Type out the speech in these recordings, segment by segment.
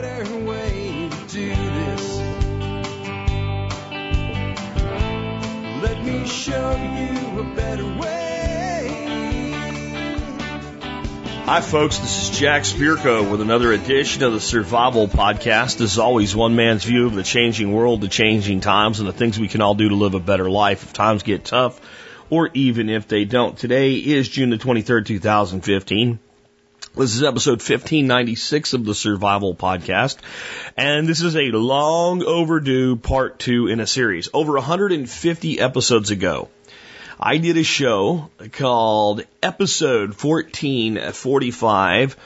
better way to do this. Let me show you a better way. Hi, folks. This is Jack Spirko with another edition of the Survival Podcast. As always, one man's view of the changing world, the changing times, and the things we can all do to live a better life if times get tough or even if they don't. Today is June the 23rd, 2015. This is episode 1596 of the Survival Podcast, and this is a long overdue part two in a series. Over 150 episodes ago, I did a show called Episode 1445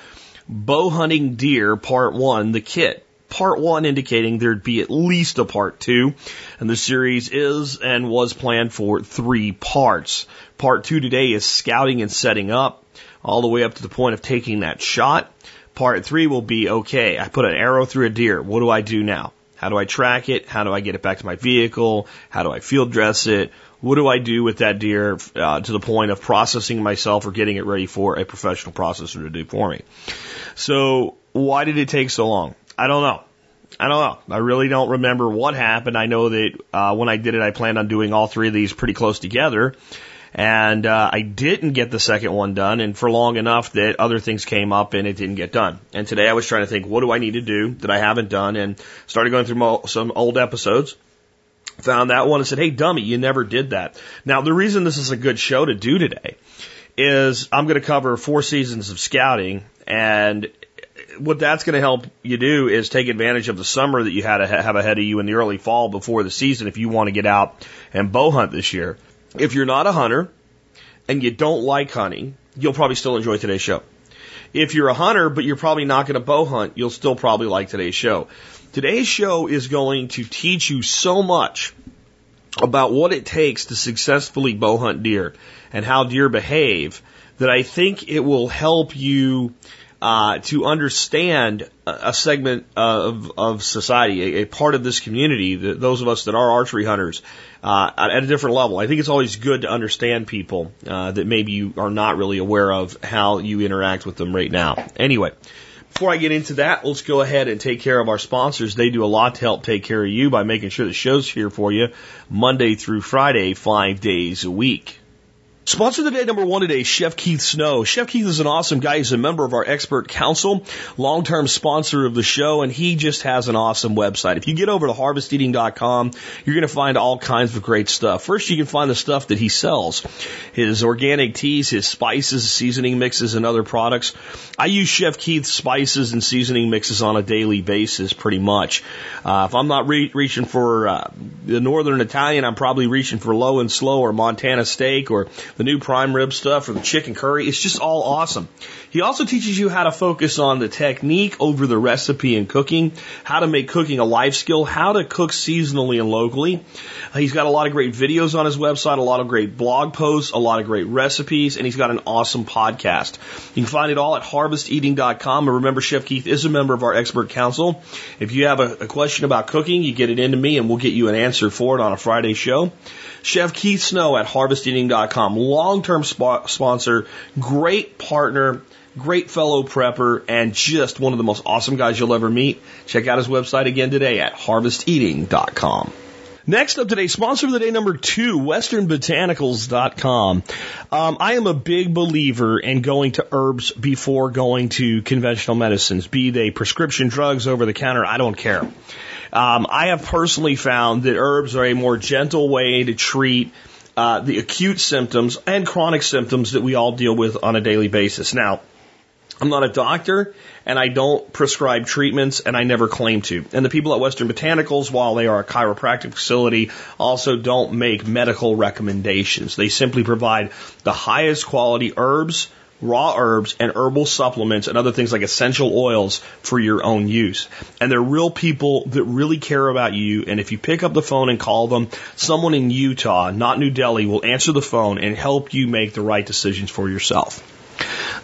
Bow Hunting Deer Part 1, the kit. Part 1 indicating there'd be at least a part 2, and the series is and was planned for three parts. Part 2 today is scouting and setting up, all the way up to the point of taking that shot. Part 3 will be okay, I put an arrow through a deer. What do I do now? How do I track it? How do I get it back to my vehicle? How do I field dress it? What do I do with that deer uh, to the point of processing myself or getting it ready for a professional processor to do for me? So why did it take so long? I don't know. I don't know. I really don't remember what happened. I know that uh, when I did it, I planned on doing all three of these pretty close together. And uh, I didn't get the second one done, and for long enough that other things came up and it didn't get done. And today I was trying to think, what do I need to do that I haven't done? And started going through some old episodes found that one and said, Hey, dummy, you never did that. Now, the reason this is a good show to do today is I'm going to cover four seasons of scouting and what that's going to help you do is take advantage of the summer that you had to have ahead of you in the early fall before the season if you want to get out and bow hunt this year. If you're not a hunter and you don't like hunting, you'll probably still enjoy today's show. If you're a hunter, but you're probably not going to bow hunt, you'll still probably like today's show. Today's show is going to teach you so much about what it takes to successfully bow hunt deer and how deer behave that I think it will help you uh, to understand a segment of, of society, a, a part of this community, the, those of us that are archery hunters, uh, at a different level. I think it's always good to understand people uh, that maybe you are not really aware of how you interact with them right now. Anyway, before I get into that, let's go ahead and take care of our sponsors. They do a lot to help take care of you by making sure the show's here for you Monday through Friday, five days a week. Sponsor of the day number one today, Chef Keith Snow. Chef Keith is an awesome guy. He's a member of our expert council, long-term sponsor of the show, and he just has an awesome website. If you get over to harvesteating.com, you're going to find all kinds of great stuff. First, you can find the stuff that he sells. His organic teas, his spices, seasoning mixes, and other products. I use Chef Keith's spices and seasoning mixes on a daily basis, pretty much. Uh, if I'm not re- reaching for uh, the Northern Italian, I'm probably reaching for low and slow or Montana steak or the new prime rib stuff or the chicken curry. It's just all awesome. He also teaches you how to focus on the technique over the recipe and cooking, how to make cooking a life skill, how to cook seasonally and locally. Uh, he's got a lot of great videos on his website, a lot of great blog posts, a lot of great recipes, and he's got an awesome podcast. You can find it all at harvesteating.com. And remember, Chef Keith is a member of our expert council. If you have a, a question about cooking, you get it into me and we'll get you an answer for it on a Friday show. Chef Keith Snow at harvesteating.com, long-term sp- sponsor, great partner, great fellow prepper, and just one of the most awesome guys you'll ever meet. Check out his website again today at harvesteating.com. Next up today, sponsor of the day number two, westernbotanicals.com. Um, I am a big believer in going to herbs before going to conventional medicines, be they prescription drugs over the counter, I don't care. Um, I have personally found that herbs are a more gentle way to treat uh, the acute symptoms and chronic symptoms that we all deal with on a daily basis. Now, I'm not a doctor and I don't prescribe treatments and I never claim to. And the people at Western Botanicals, while they are a chiropractic facility, also don't make medical recommendations. They simply provide the highest quality herbs, raw herbs and herbal supplements and other things like essential oils for your own use. And they're real people that really care about you. And if you pick up the phone and call them, someone in Utah, not New Delhi, will answer the phone and help you make the right decisions for yourself.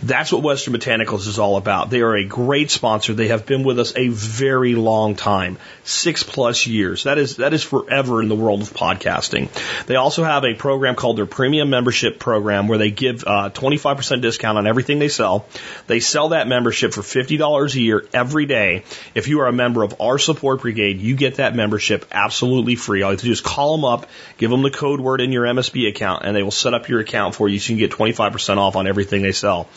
That's what Western Botanicals is all about. They are a great sponsor. They have been with us a very long time, six plus years. That is that is forever in the world of podcasting. They also have a program called their Premium Membership Program where they give uh, 25% discount on everything they sell. They sell that membership for $50 a year every day. If you are a member of our support brigade, you get that membership absolutely free. All you have to do is call them up, give them the code word in your MSB account, and they will set up your account for you so you can get 25% off on everything they sell.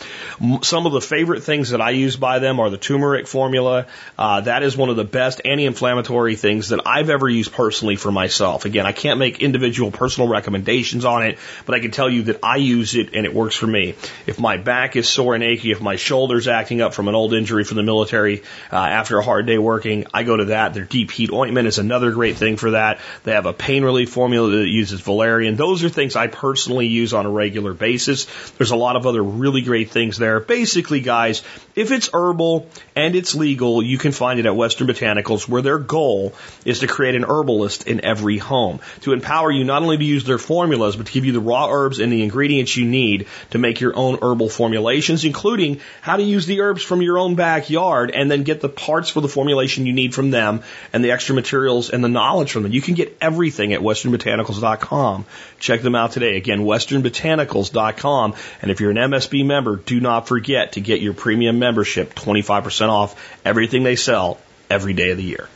Some of the favorite things that I use by them are the turmeric formula. Uh, that is one of the best anti-inflammatory things that I've ever used personally for myself. Again, I can't make individual personal recommendations on it, but I can tell you that I use it and it works for me. If my back is sore and achy, if my shoulder's acting up from an old injury from the military uh, after a hard day working, I go to that. Their deep heat ointment is another great thing for that. They have a pain relief formula that uses valerian. Those are things I personally use on a regular basis. There's a lot of other really great things there. Basically, guys, if it's herbal and it's legal, you can find it at Western Botanicals where their goal is to create an herbalist in every home to empower you not only to use their formulas, but to give you the raw herbs and the ingredients you need to make your own herbal formulations, including how to use the herbs from your own backyard and then get the parts for the formulation you need from them and the extra materials and the knowledge from them. You can get everything at westernbotanicals.com. Check them out today. Again, westernbotanicals.com. And if you're an MSB member, do not forget to get your premium membership 25% off everything they sell every day of the year.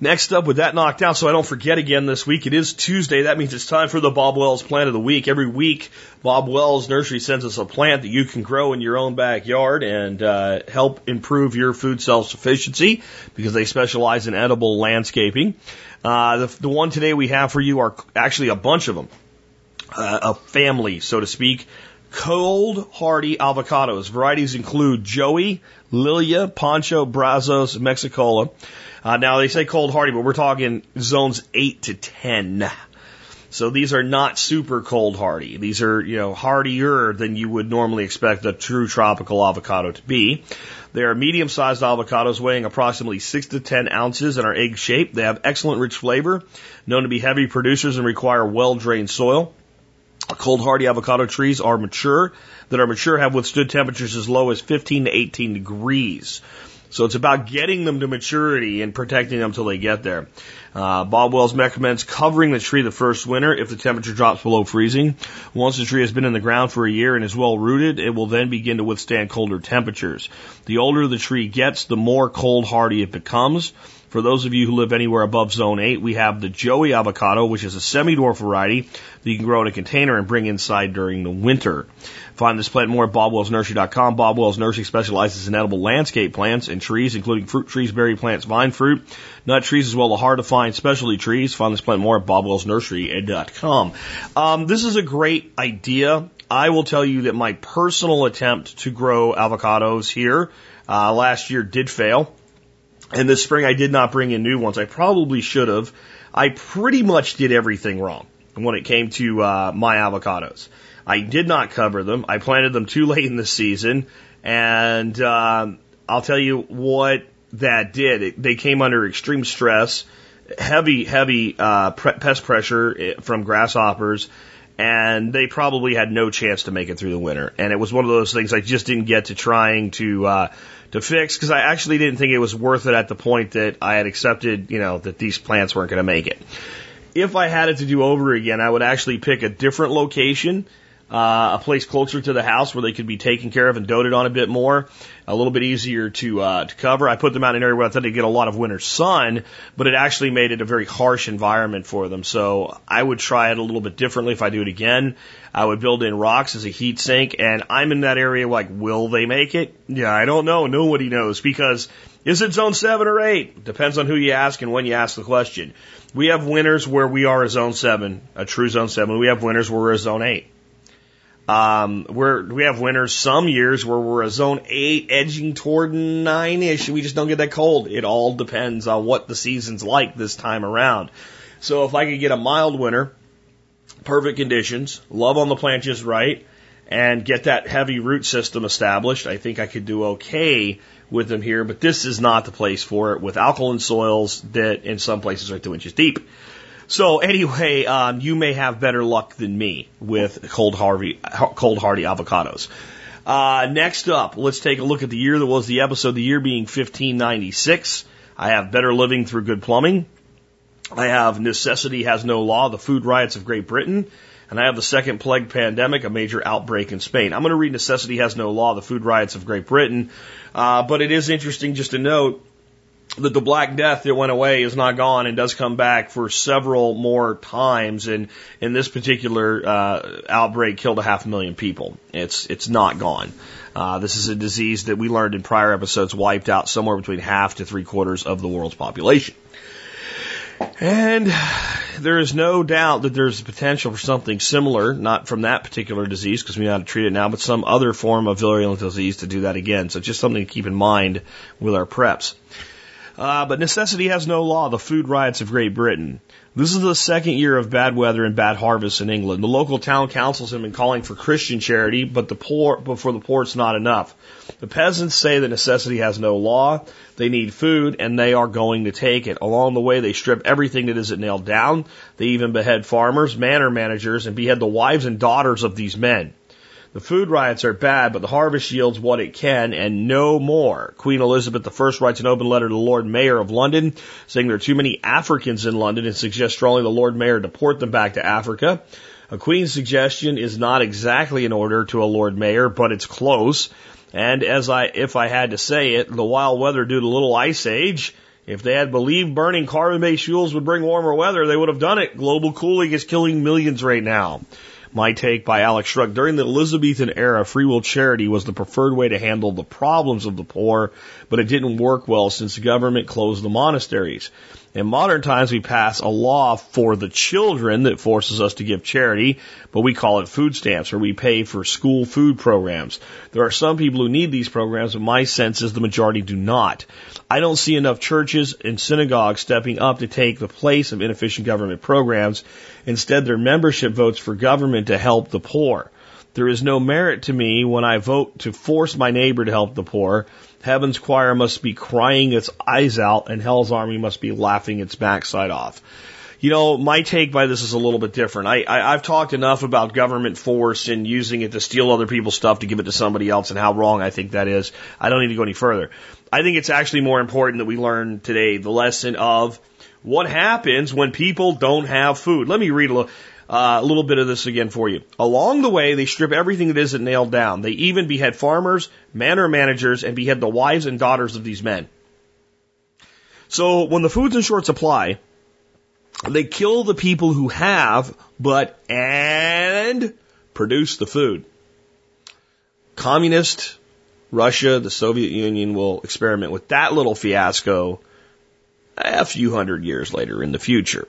Next up, with that knocked out, so I don't forget again this week, it is Tuesday. That means it's time for the Bob Wells plant of the week. Every week, Bob Wells Nursery sends us a plant that you can grow in your own backyard and uh, help improve your food self sufficiency because they specialize in edible landscaping. Uh, the, the one today we have for you are actually a bunch of them, uh, a family, so to speak. Cold hardy avocados. Varieties include Joey, Lilia, Pancho, Brazos, Mexicola. Uh, now they say cold hardy, but we're talking zones 8 to 10. So these are not super cold hardy. These are, you know, hardier than you would normally expect a true tropical avocado to be. They are medium sized avocados weighing approximately 6 to 10 ounces and are egg shaped. They have excellent rich flavor, known to be heavy producers and require well drained soil. Cold hardy avocado trees are mature, that are mature have withstood temperatures as low as 15 to 18 degrees. So it's about getting them to maturity and protecting them until they get there. Uh, Bob Wells recommends covering the tree the first winter if the temperature drops below freezing. Once the tree has been in the ground for a year and is well rooted, it will then begin to withstand colder temperatures. The older the tree gets, the more cold hardy it becomes. For those of you who live anywhere above zone 8, we have the Joey avocado, which is a semi-dwarf variety that you can grow in a container and bring inside during the winter. Find this plant more at bobwellsnursery.com. Bob Wells Nursery specializes in edible landscape plants and trees, including fruit trees, berry plants, vine fruit, nut trees, as well as hard to find specialty trees. Find this plant more at bobwellsnursery.com. Um, this is a great idea. I will tell you that my personal attempt to grow avocados here uh, last year did fail. And this spring I did not bring in new ones. I probably should have. I pretty much did everything wrong when it came to uh, my avocados. I did not cover them. I planted them too late in the season, and um, I'll tell you what that did. It, they came under extreme stress, heavy, heavy uh, pre- pest pressure eh, from grasshoppers, and they probably had no chance to make it through the winter. And it was one of those things I just didn't get to trying to uh, to fix because I actually didn't think it was worth it at the point that I had accepted, you know, that these plants weren't going to make it. If I had it to do over again, I would actually pick a different location, uh, a place closer to the house where they could be taken care of and doted on a bit more, a little bit easier to uh, to cover. I put them out in an area where I thought they'd get a lot of winter sun, but it actually made it a very harsh environment for them. So I would try it a little bit differently if I do it again. I would build in rocks as a heat sink, and I'm in that area like, will they make it? Yeah, I don't know. Nobody knows because is it zone seven or eight? Depends on who you ask and when you ask the question. We have winters where we are a zone seven, a true zone seven. We have winters where we're a zone eight. Um, we're, we have winters some years where we're a zone eight edging toward nine ish. We just don't get that cold. It all depends on what the season's like this time around. So if I could get a mild winter, perfect conditions, love on the plant just right, and get that heavy root system established, I think I could do okay with them here, but this is not the place for it with alkaline soils that in some places are two inches deep. So anyway, um, you may have better luck than me with cold Harvey, cold hardy avocados. Uh, next up, let's take a look at the year that was the episode, the year being 1596. I have Better Living Through Good Plumbing. I have Necessity Has No Law, The Food Riots of Great Britain. And I have the second plague pandemic, a major outbreak in Spain. I'm going to read Necessity Has No Law, The Food Riots of Great Britain. Uh, but it is interesting just to note that the Black Death that went away is not gone and does come back for several more times. And in this particular uh, outbreak, killed a half a million people. It's it's not gone. Uh, this is a disease that we learned in prior episodes wiped out somewhere between half to three quarters of the world's population. And there is no doubt that there's potential for something similar, not from that particular disease because we know how to treat it now, but some other form of virulent disease to do that again. So just something to keep in mind with our preps. Uh, but necessity has no law. The food riots of Great Britain. This is the second year of bad weather and bad harvests in England. The local town councils have been calling for Christian charity, but the poor, but for the poor, it's not enough. The peasants say that necessity has no law. They need food, and they are going to take it. Along the way, they strip everything that isn't nailed down. They even behead farmers, manor managers, and behead the wives and daughters of these men. The food riots are bad, but the harvest yields what it can and no more. Queen Elizabeth I writes an open letter to the Lord Mayor of London saying there are too many Africans in London and suggests strongly the Lord Mayor deport them back to Africa. A Queen's suggestion is not exactly an order to a Lord Mayor, but it's close. And as I, if I had to say it, the wild weather due to little ice age, if they had believed burning carbon-based fuels would bring warmer weather, they would have done it. Global cooling is killing millions right now. My take by Alex Shrugged. During the Elizabethan era, free will charity was the preferred way to handle the problems of the poor, but it didn't work well since the government closed the monasteries. In modern times, we pass a law for the children that forces us to give charity, but we call it food stamps, or we pay for school food programs. There are some people who need these programs, but my sense is the majority do not. I don't see enough churches and synagogues stepping up to take the place of inefficient government programs. Instead, their membership votes for government to help the poor. There is no merit to me when I vote to force my neighbor to help the poor. Heaven's choir must be crying its eyes out and hell's army must be laughing its backside off. You know, my take by this is a little bit different. I, I, I've talked enough about government force and using it to steal other people's stuff to give it to somebody else and how wrong I think that is. I don't need to go any further. I think it's actually more important that we learn today the lesson of what happens when people don't have food. Let me read a little. Uh, a little bit of this again for you. Along the way, they strip everything that isn't nailed down. They even behead farmers, manor managers, and behead the wives and daughters of these men. So when the food's in short supply, they kill the people who have, but and produce the food. Communist Russia, the Soviet Union will experiment with that little fiasco a few hundred years later in the future.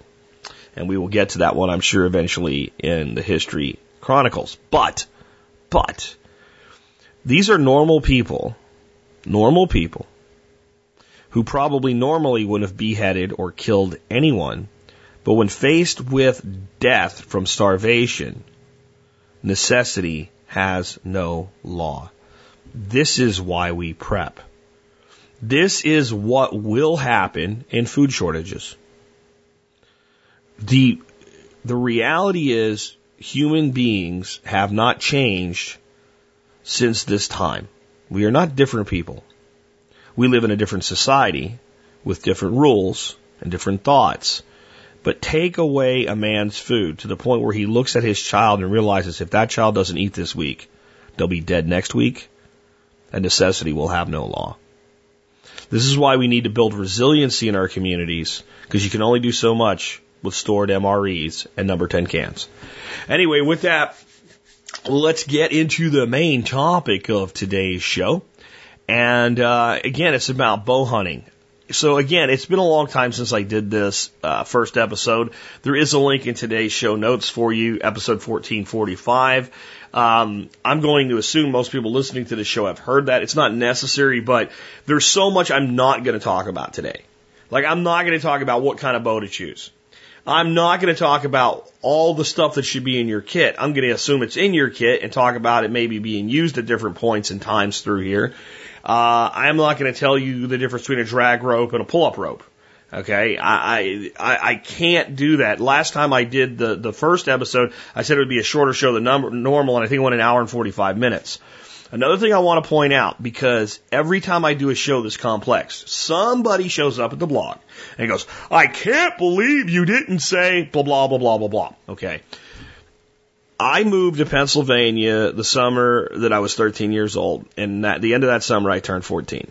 And we will get to that one, I'm sure, eventually in the history chronicles. But, but, these are normal people, normal people, who probably normally would have beheaded or killed anyone, but when faced with death from starvation, necessity has no law. This is why we prep. This is what will happen in food shortages. The, the reality is human beings have not changed since this time. We are not different people. We live in a different society with different rules and different thoughts. But take away a man's food to the point where he looks at his child and realizes if that child doesn't eat this week, they'll be dead next week, and necessity will have no law. This is why we need to build resiliency in our communities, because you can only do so much with stored MREs and number 10 cans. Anyway, with that, let's get into the main topic of today's show. And uh, again, it's about bow hunting. So again, it's been a long time since I did this uh, first episode. There is a link in today's show notes for you, episode 1445. Um, I'm going to assume most people listening to the show have heard that. It's not necessary, but there's so much I'm not going to talk about today. Like I'm not going to talk about what kind of bow to choose. I'm not going to talk about all the stuff that should be in your kit. I'm going to assume it's in your kit and talk about it maybe being used at different points and times through here. Uh, I'm not going to tell you the difference between a drag rope and a pull-up rope. Okay, I, I I can't do that. Last time I did the the first episode, I said it would be a shorter show than number, normal, and I think it went an hour and 45 minutes. Another thing I want to point out, because every time I do a show this complex, somebody shows up at the blog and goes, I can't believe you didn't say blah, blah, blah, blah, blah, blah. Okay. I moved to Pennsylvania the summer that I was 13 years old, and at the end of that summer, I turned 14.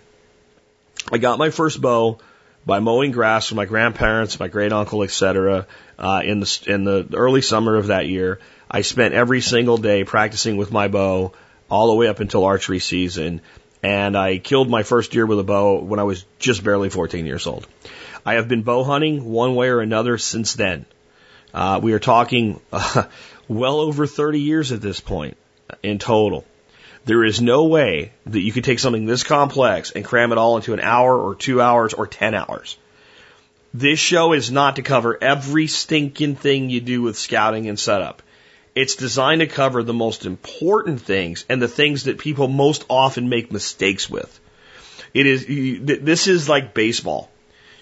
I got my first bow by mowing grass with my grandparents, my great uncle, etc. Uh, in the in the early summer of that year, I spent every single day practicing with my bow all the way up until archery season, and I killed my first deer with a bow when I was just barely 14 years old. I have been bow hunting one way or another since then. Uh, we are talking uh, well over 30 years at this point in total. There is no way that you could take something this complex and cram it all into an hour or two hours or 10 hours. This show is not to cover every stinking thing you do with scouting and setup. It's designed to cover the most important things and the things that people most often make mistakes with. It is, this is like baseball.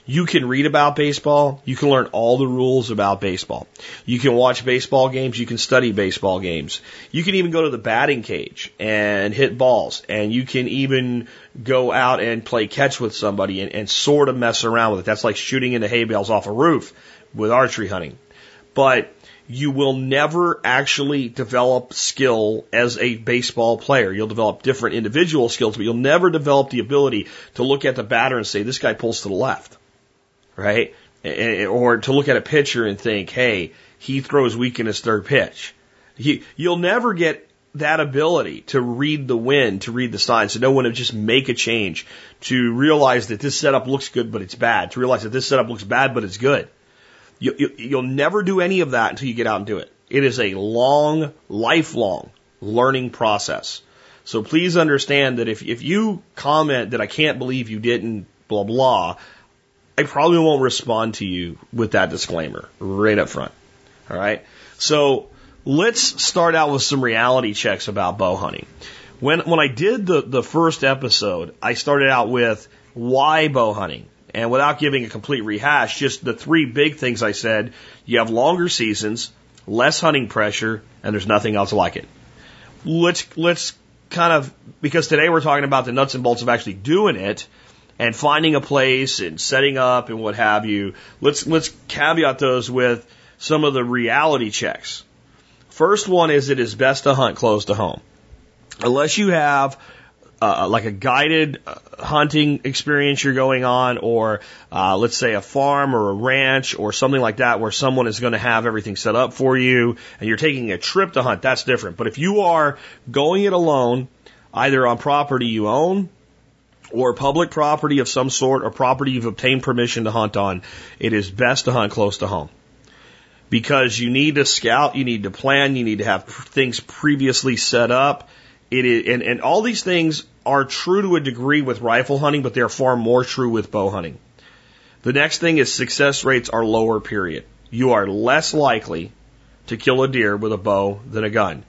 You can read about baseball. You can learn all the rules about baseball. You can watch baseball games. You can study baseball games. You can even go to the batting cage and hit balls. And you can even go out and play catch with somebody and, and sort of mess around with it. That's like shooting into hay bales off a roof with archery hunting. But you will never actually develop skill as a baseball player. You'll develop different individual skills, but you'll never develop the ability to look at the batter and say, this guy pulls to the left right? Or to look at a pitcher and think, hey, he throws weak in his third pitch. You'll never get that ability to read the wind, to read the signs, to know when to just make a change, to realize that this setup looks good but it's bad, to realize that this setup looks bad but it's good. You, you, you'll never do any of that until you get out and do it. It is a long, lifelong learning process. So please understand that if, if you comment that I can't believe you didn't, blah, blah, I probably won't respond to you with that disclaimer right up front. All right. So let's start out with some reality checks about bow hunting. When, when I did the, the first episode, I started out with why bow hunting? And without giving a complete rehash, just the three big things I said, you have longer seasons, less hunting pressure, and there's nothing else like it. Let's, let's kind of, because today we're talking about the nuts and bolts of actually doing it, and finding a place and setting up and what have you. Let's let's caveat those with some of the reality checks. First one is it is best to hunt close to home. Unless you have uh, like a guided uh, hunting experience you're going on, or uh, let's say a farm or a ranch or something like that, where someone is going to have everything set up for you, and you're taking a trip to hunt, that's different. But if you are going it alone, either on property you own or public property of some sort or property you've obtained permission to hunt on, it is best to hunt close to home. Because you need to scout, you need to plan, you need to have things previously set up. It is, and, and all these things are true to a degree with rifle hunting, but they are far more true with bow hunting. The next thing is success rates are lower, period. You are less likely to kill a deer with a bow than a gun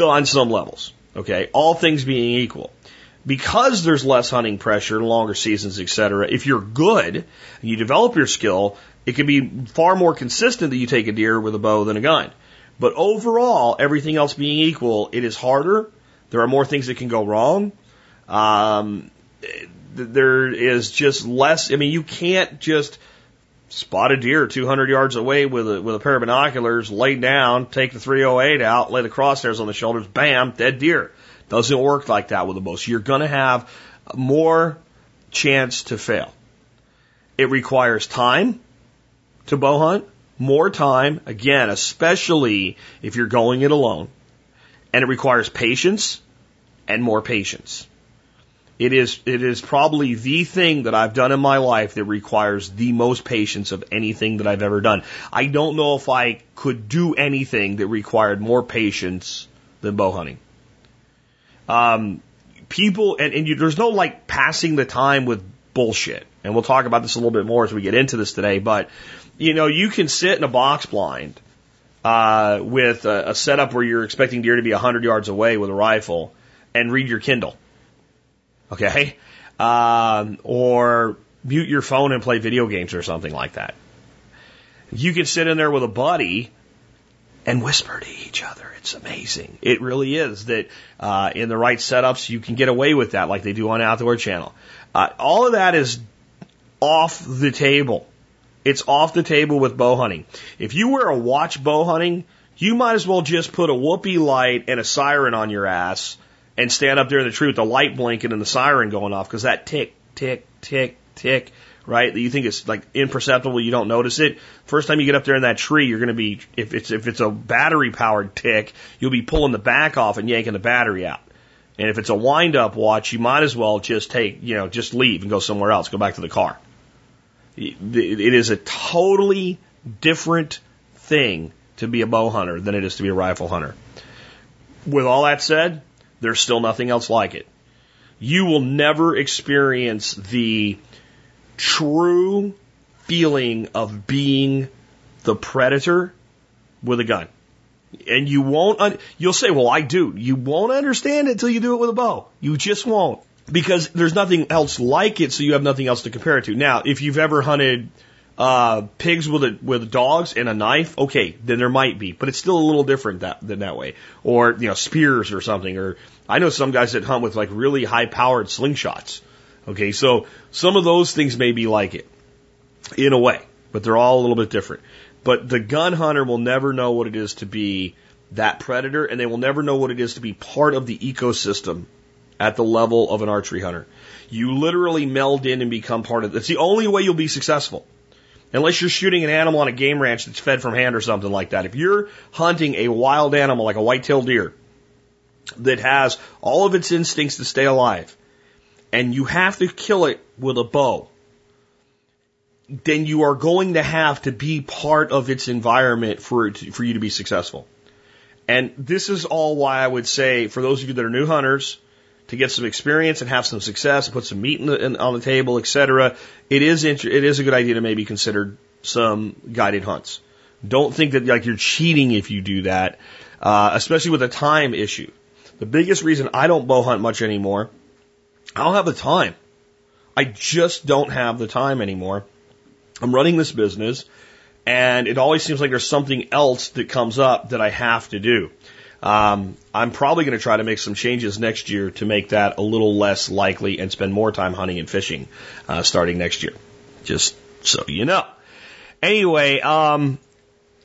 on some levels. Okay. All things being equal because there's less hunting pressure, longer seasons, etc. If you're good and you develop your skill, it can be far more consistent that you take a deer with a bow than a gun. But overall, everything else being equal, it is harder. There are more things that can go wrong. Um, there is just less. I mean, you can't just spot a deer 200 yards away with a with a pair of binoculars, lay down, take the 308 out, lay the crosshairs on the shoulders, bam, dead deer. Doesn't work like that with a bow. So you're going to have more chance to fail. It requires time to bow hunt, more time, again, especially if you're going it alone. And it requires patience and more patience. It is, it is probably the thing that I've done in my life that requires the most patience of anything that I've ever done. I don't know if I could do anything that required more patience than bow hunting. Um, people, and, and you, there's no like passing the time with bullshit. And we'll talk about this a little bit more as we get into this today. But, you know, you can sit in a box blind uh, with a, a setup where you're expecting deer to be 100 yards away with a rifle and read your Kindle. Okay? Um, or mute your phone and play video games or something like that. You can sit in there with a buddy and whisper to each other. It's amazing. It really is that uh, in the right setups, you can get away with that like they do on Outdoor Channel. Uh, all of that is off the table. It's off the table with bow hunting. If you wear a watch bow hunting, you might as well just put a whoopee light and a siren on your ass and stand up there in the tree with the light blinking and the siren going off because that tick, tick, tick, tick, right? That you think it's like imperceptible, you don't notice it. First time you get up there in that tree, you're going to be, if it's, if it's a battery powered tick, you'll be pulling the back off and yanking the battery out. And if it's a wind up watch, you might as well just take, you know, just leave and go somewhere else, go back to the car. It is a totally different thing to be a bow hunter than it is to be a rifle hunter. With all that said, there's still nothing else like it. You will never experience the true feeling of being the predator with a gun. And you won't, un- you'll say, well, I do. You won't understand it until you do it with a bow. You just won't. Because there's nothing else like it, so you have nothing else to compare it to. Now, if you've ever hunted uh, pigs with a, with dogs and a knife, okay, then there might be, but it's still a little different that, than that way. Or, you know, spears or something. Or I know some guys that hunt with like really high powered slingshots. Okay, so some of those things may be like it in a way, but they're all a little bit different. But the gun hunter will never know what it is to be that predator, and they will never know what it is to be part of the ecosystem at the level of an archery hunter. You literally meld in and become part of it. It's the only way you'll be successful. Unless you're shooting an animal on a game ranch that's fed from hand or something like that. If you're hunting a wild animal like a white-tailed deer that has all of its instincts to stay alive, and you have to kill it with a bow, then you are going to have to be part of its environment for it to, for you to be successful. And this is all why I would say for those of you that are new hunters, to get some experience and have some success and put some meat in the, in, on the table, etc. It is inter- it is a good idea to maybe consider some guided hunts. Don't think that like you're cheating if you do that, uh, especially with a time issue. The biggest reason I don't bow hunt much anymore, I don't have the time. I just don't have the time anymore. I'm running this business, and it always seems like there's something else that comes up that I have to do. Um, I'm probably going to try to make some changes next year to make that a little less likely and spend more time hunting and fishing uh, starting next year. Just so you know. Anyway, um,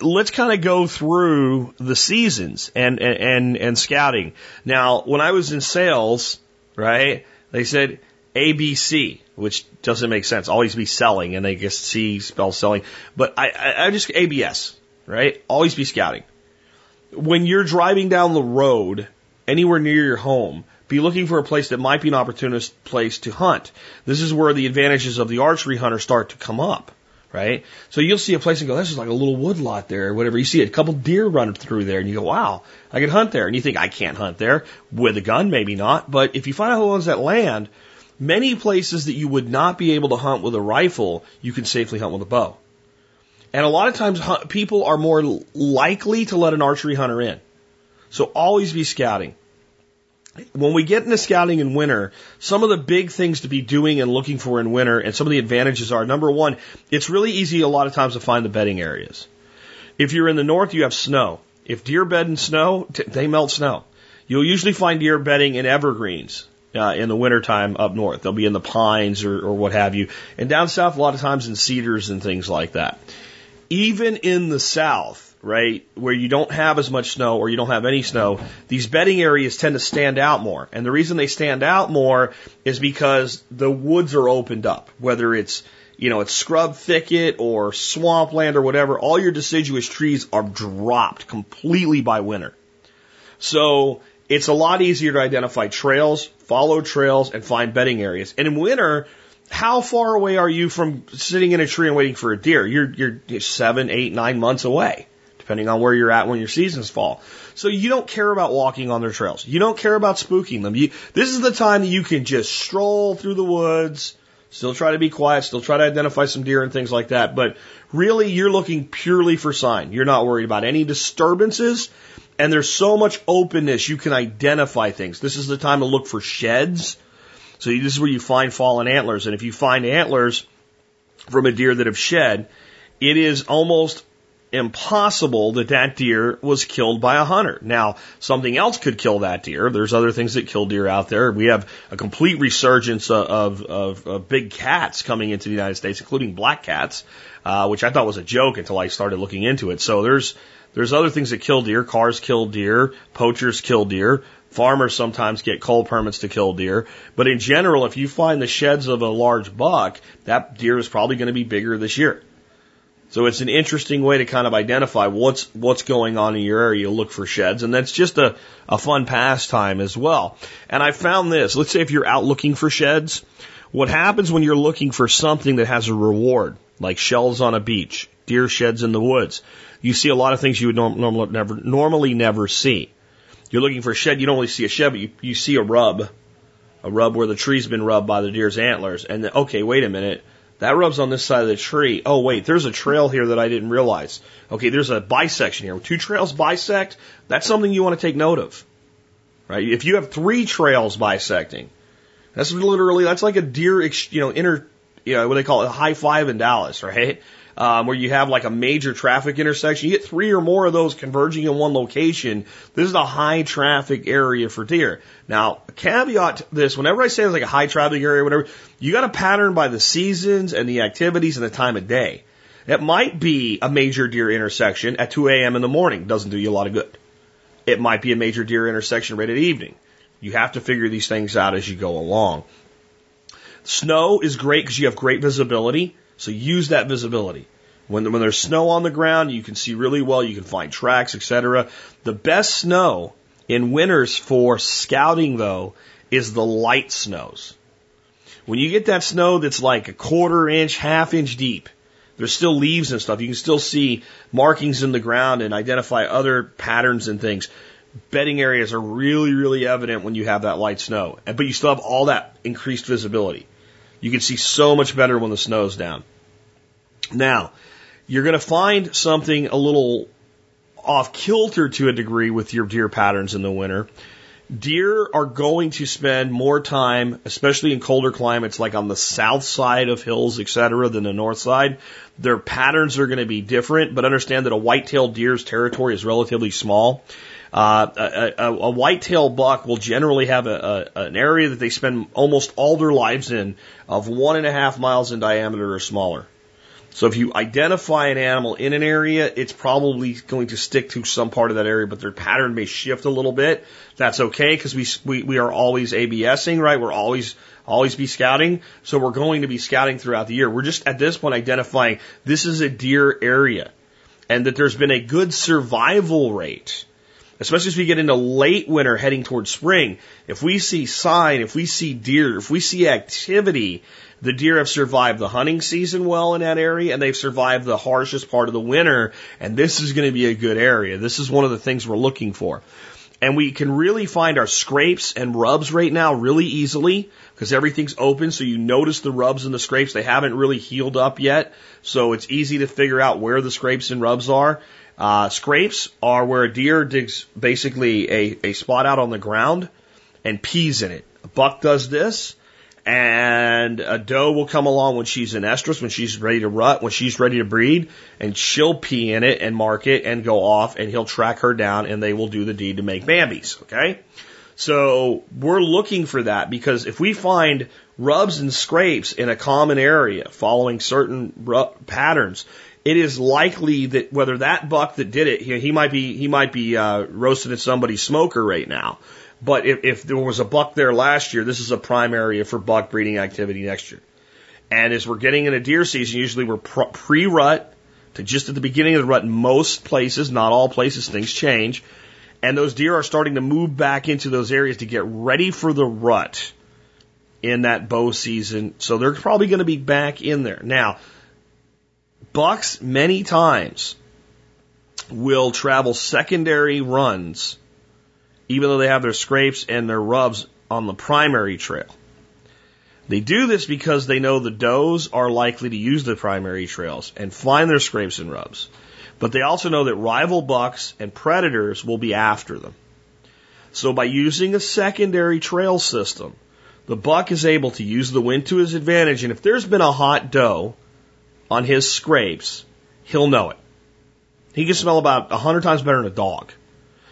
let's kind of go through the seasons and, and, and scouting. Now, when I was in sales, right, they said ABC, which doesn't make sense. Always be selling, and they guess C spells selling. But I, I, I just ABS, right? Always be scouting when you're driving down the road anywhere near your home, be looking for a place that might be an opportunist place to hunt. This is where the advantages of the archery hunter start to come up, right? So you'll see a place and go, this is like a little wood lot there, or whatever. You see a couple deer run through there, and you go, wow, I could hunt there. And you think, I can't hunt there. With a gun, maybe not. But if you find out who owns that land, many places that you would not be able to hunt with a rifle, you can safely hunt with a bow. And a lot of times people are more likely to let an archery hunter in. So always be scouting. When we get into scouting in winter, some of the big things to be doing and looking for in winter and some of the advantages are number one, it's really easy a lot of times to find the bedding areas. If you're in the north, you have snow. If deer bed in snow, they melt snow. You'll usually find deer bedding in evergreens. Uh, in the wintertime up north. They'll be in the pines or, or what have you. And down south, a lot of times in cedars and things like that even in the south, right, where you don't have as much snow or you don't have any snow, these bedding areas tend to stand out more. And the reason they stand out more is because the woods are opened up, whether it's you know, it's scrub thicket or swampland or whatever, all your deciduous trees are dropped completely by winter. So it's a lot easier to identify trails, follow trails, and find bedding areas. And in winter, how far away are you from sitting in a tree and waiting for a deer? You're, you're seven, eight, nine months away, depending on where you're at when your seasons fall. So you don't care about walking on their trails. You don't care about spooking them. You, this is the time that you can just stroll through the woods, still try to be quiet, still try to identify some deer and things like that. But really, you're looking purely for sign. You're not worried about any disturbances. And there's so much openness, you can identify things. This is the time to look for sheds so this is where you find fallen antlers. And if you find antlers from a deer that have shed, it is almost impossible that that deer was killed by a hunter. Now, something else could kill that deer. There's other things that kill deer out there. We have a complete resurgence of, of, of big cats coming into the United States, including black cats, uh, which I thought was a joke until I started looking into it. So there's there's other things that kill deer. Cars kill deer. Poachers kill deer. Farmers sometimes get cull permits to kill deer. But in general, if you find the sheds of a large buck, that deer is probably going to be bigger this year. So it's an interesting way to kind of identify what's what's going on in your area. You look for sheds, and that's just a, a fun pastime as well. And I found this. Let's say if you're out looking for sheds, what happens when you're looking for something that has a reward, like shells on a beach, deer sheds in the woods, you see a lot of things you would norm, normally never normally never see. You're looking for a shed, you don't only see a shed, but you, you see a rub, a rub where the tree's been rubbed by the deer's antlers. And then, okay, wait a minute that rub's on this side of the tree. Oh, wait, there's a trail here that I didn't realize. Okay, there's a bisection here. Two trails bisect. That's something you want to take note of. Right? If you have three trails bisecting, that's literally, that's like a deer, you know, inner, you know, what they call it, a high five in Dallas, right? Um, where you have like a major traffic intersection. You get three or more of those converging in one location. This is a high traffic area for deer. Now, caveat to this, whenever I say it's like a high traffic area, whatever, you got to pattern by the seasons and the activities and the time of day. It might be a major deer intersection at 2 a.m. in the morning. Doesn't do you a lot of good. It might be a major deer intersection right at evening. You have to figure these things out as you go along. Snow is great because you have great visibility. So use that visibility. When, when there's snow on the ground, you can see really well. You can find tracks, etc. The best snow in winters for scouting, though, is the light snows. When you get that snow that's like a quarter inch, half inch deep, there's still leaves and stuff. You can still see markings in the ground and identify other patterns and things. Bedding areas are really, really evident when you have that light snow, but you still have all that increased visibility. You can see so much better when the snow's down. Now, you're going to find something a little off kilter to a degree with your deer patterns in the winter. Deer are going to spend more time, especially in colder climates like on the south side of hills, etc., than the north side. Their patterns are going to be different, but understand that a white-tailed deer's territory is relatively small. Uh, a, a, a white-tailed buck will generally have a, a, an area that they spend almost all their lives in of one and a half miles in diameter or smaller. So if you identify an animal in an area, it's probably going to stick to some part of that area, but their pattern may shift a little bit. That's okay because we, we, we are always ABSing, right? We're always, always be scouting. So we're going to be scouting throughout the year. We're just at this point identifying this is a deer area and that there's been a good survival rate especially as we get into late winter heading towards spring, if we see sign, if we see deer, if we see activity, the deer have survived the hunting season well in that area and they've survived the harshest part of the winter. And this is going to be a good area. This is one of the things we're looking for. And we can really find our scrapes and rubs right now really easily because everything's open. So you notice the rubs and the scrapes. They haven't really healed up yet. So it's easy to figure out where the scrapes and rubs are. Uh, scrapes are where a deer digs basically a, a spot out on the ground and pees in it. A buck does this, and a doe will come along when she's in estrus, when she's ready to rut, when she's ready to breed, and she'll pee in it and mark it and go off, and he'll track her down, and they will do the deed to make Bambies. Okay, so we're looking for that because if we find rubs and scrapes in a common area following certain patterns, it is likely that whether that buck that did it, he, he might be he might be uh, roasted at somebody's smoker right now. But if, if there was a buck there last year, this is a prime area for buck breeding activity next year. And as we're getting into deer season, usually we're pre-rut to just at the beginning of the rut. Most places, not all places, things change, and those deer are starting to move back into those areas to get ready for the rut in that bow season. So they're probably going to be back in there now Bucks many times will travel secondary runs, even though they have their scrapes and their rubs on the primary trail. They do this because they know the does are likely to use the primary trails and find their scrapes and rubs. But they also know that rival bucks and predators will be after them. So by using a secondary trail system, the buck is able to use the wind to his advantage. And if there's been a hot doe on his scrapes, he'll know it. He can smell about a hundred times better than a dog.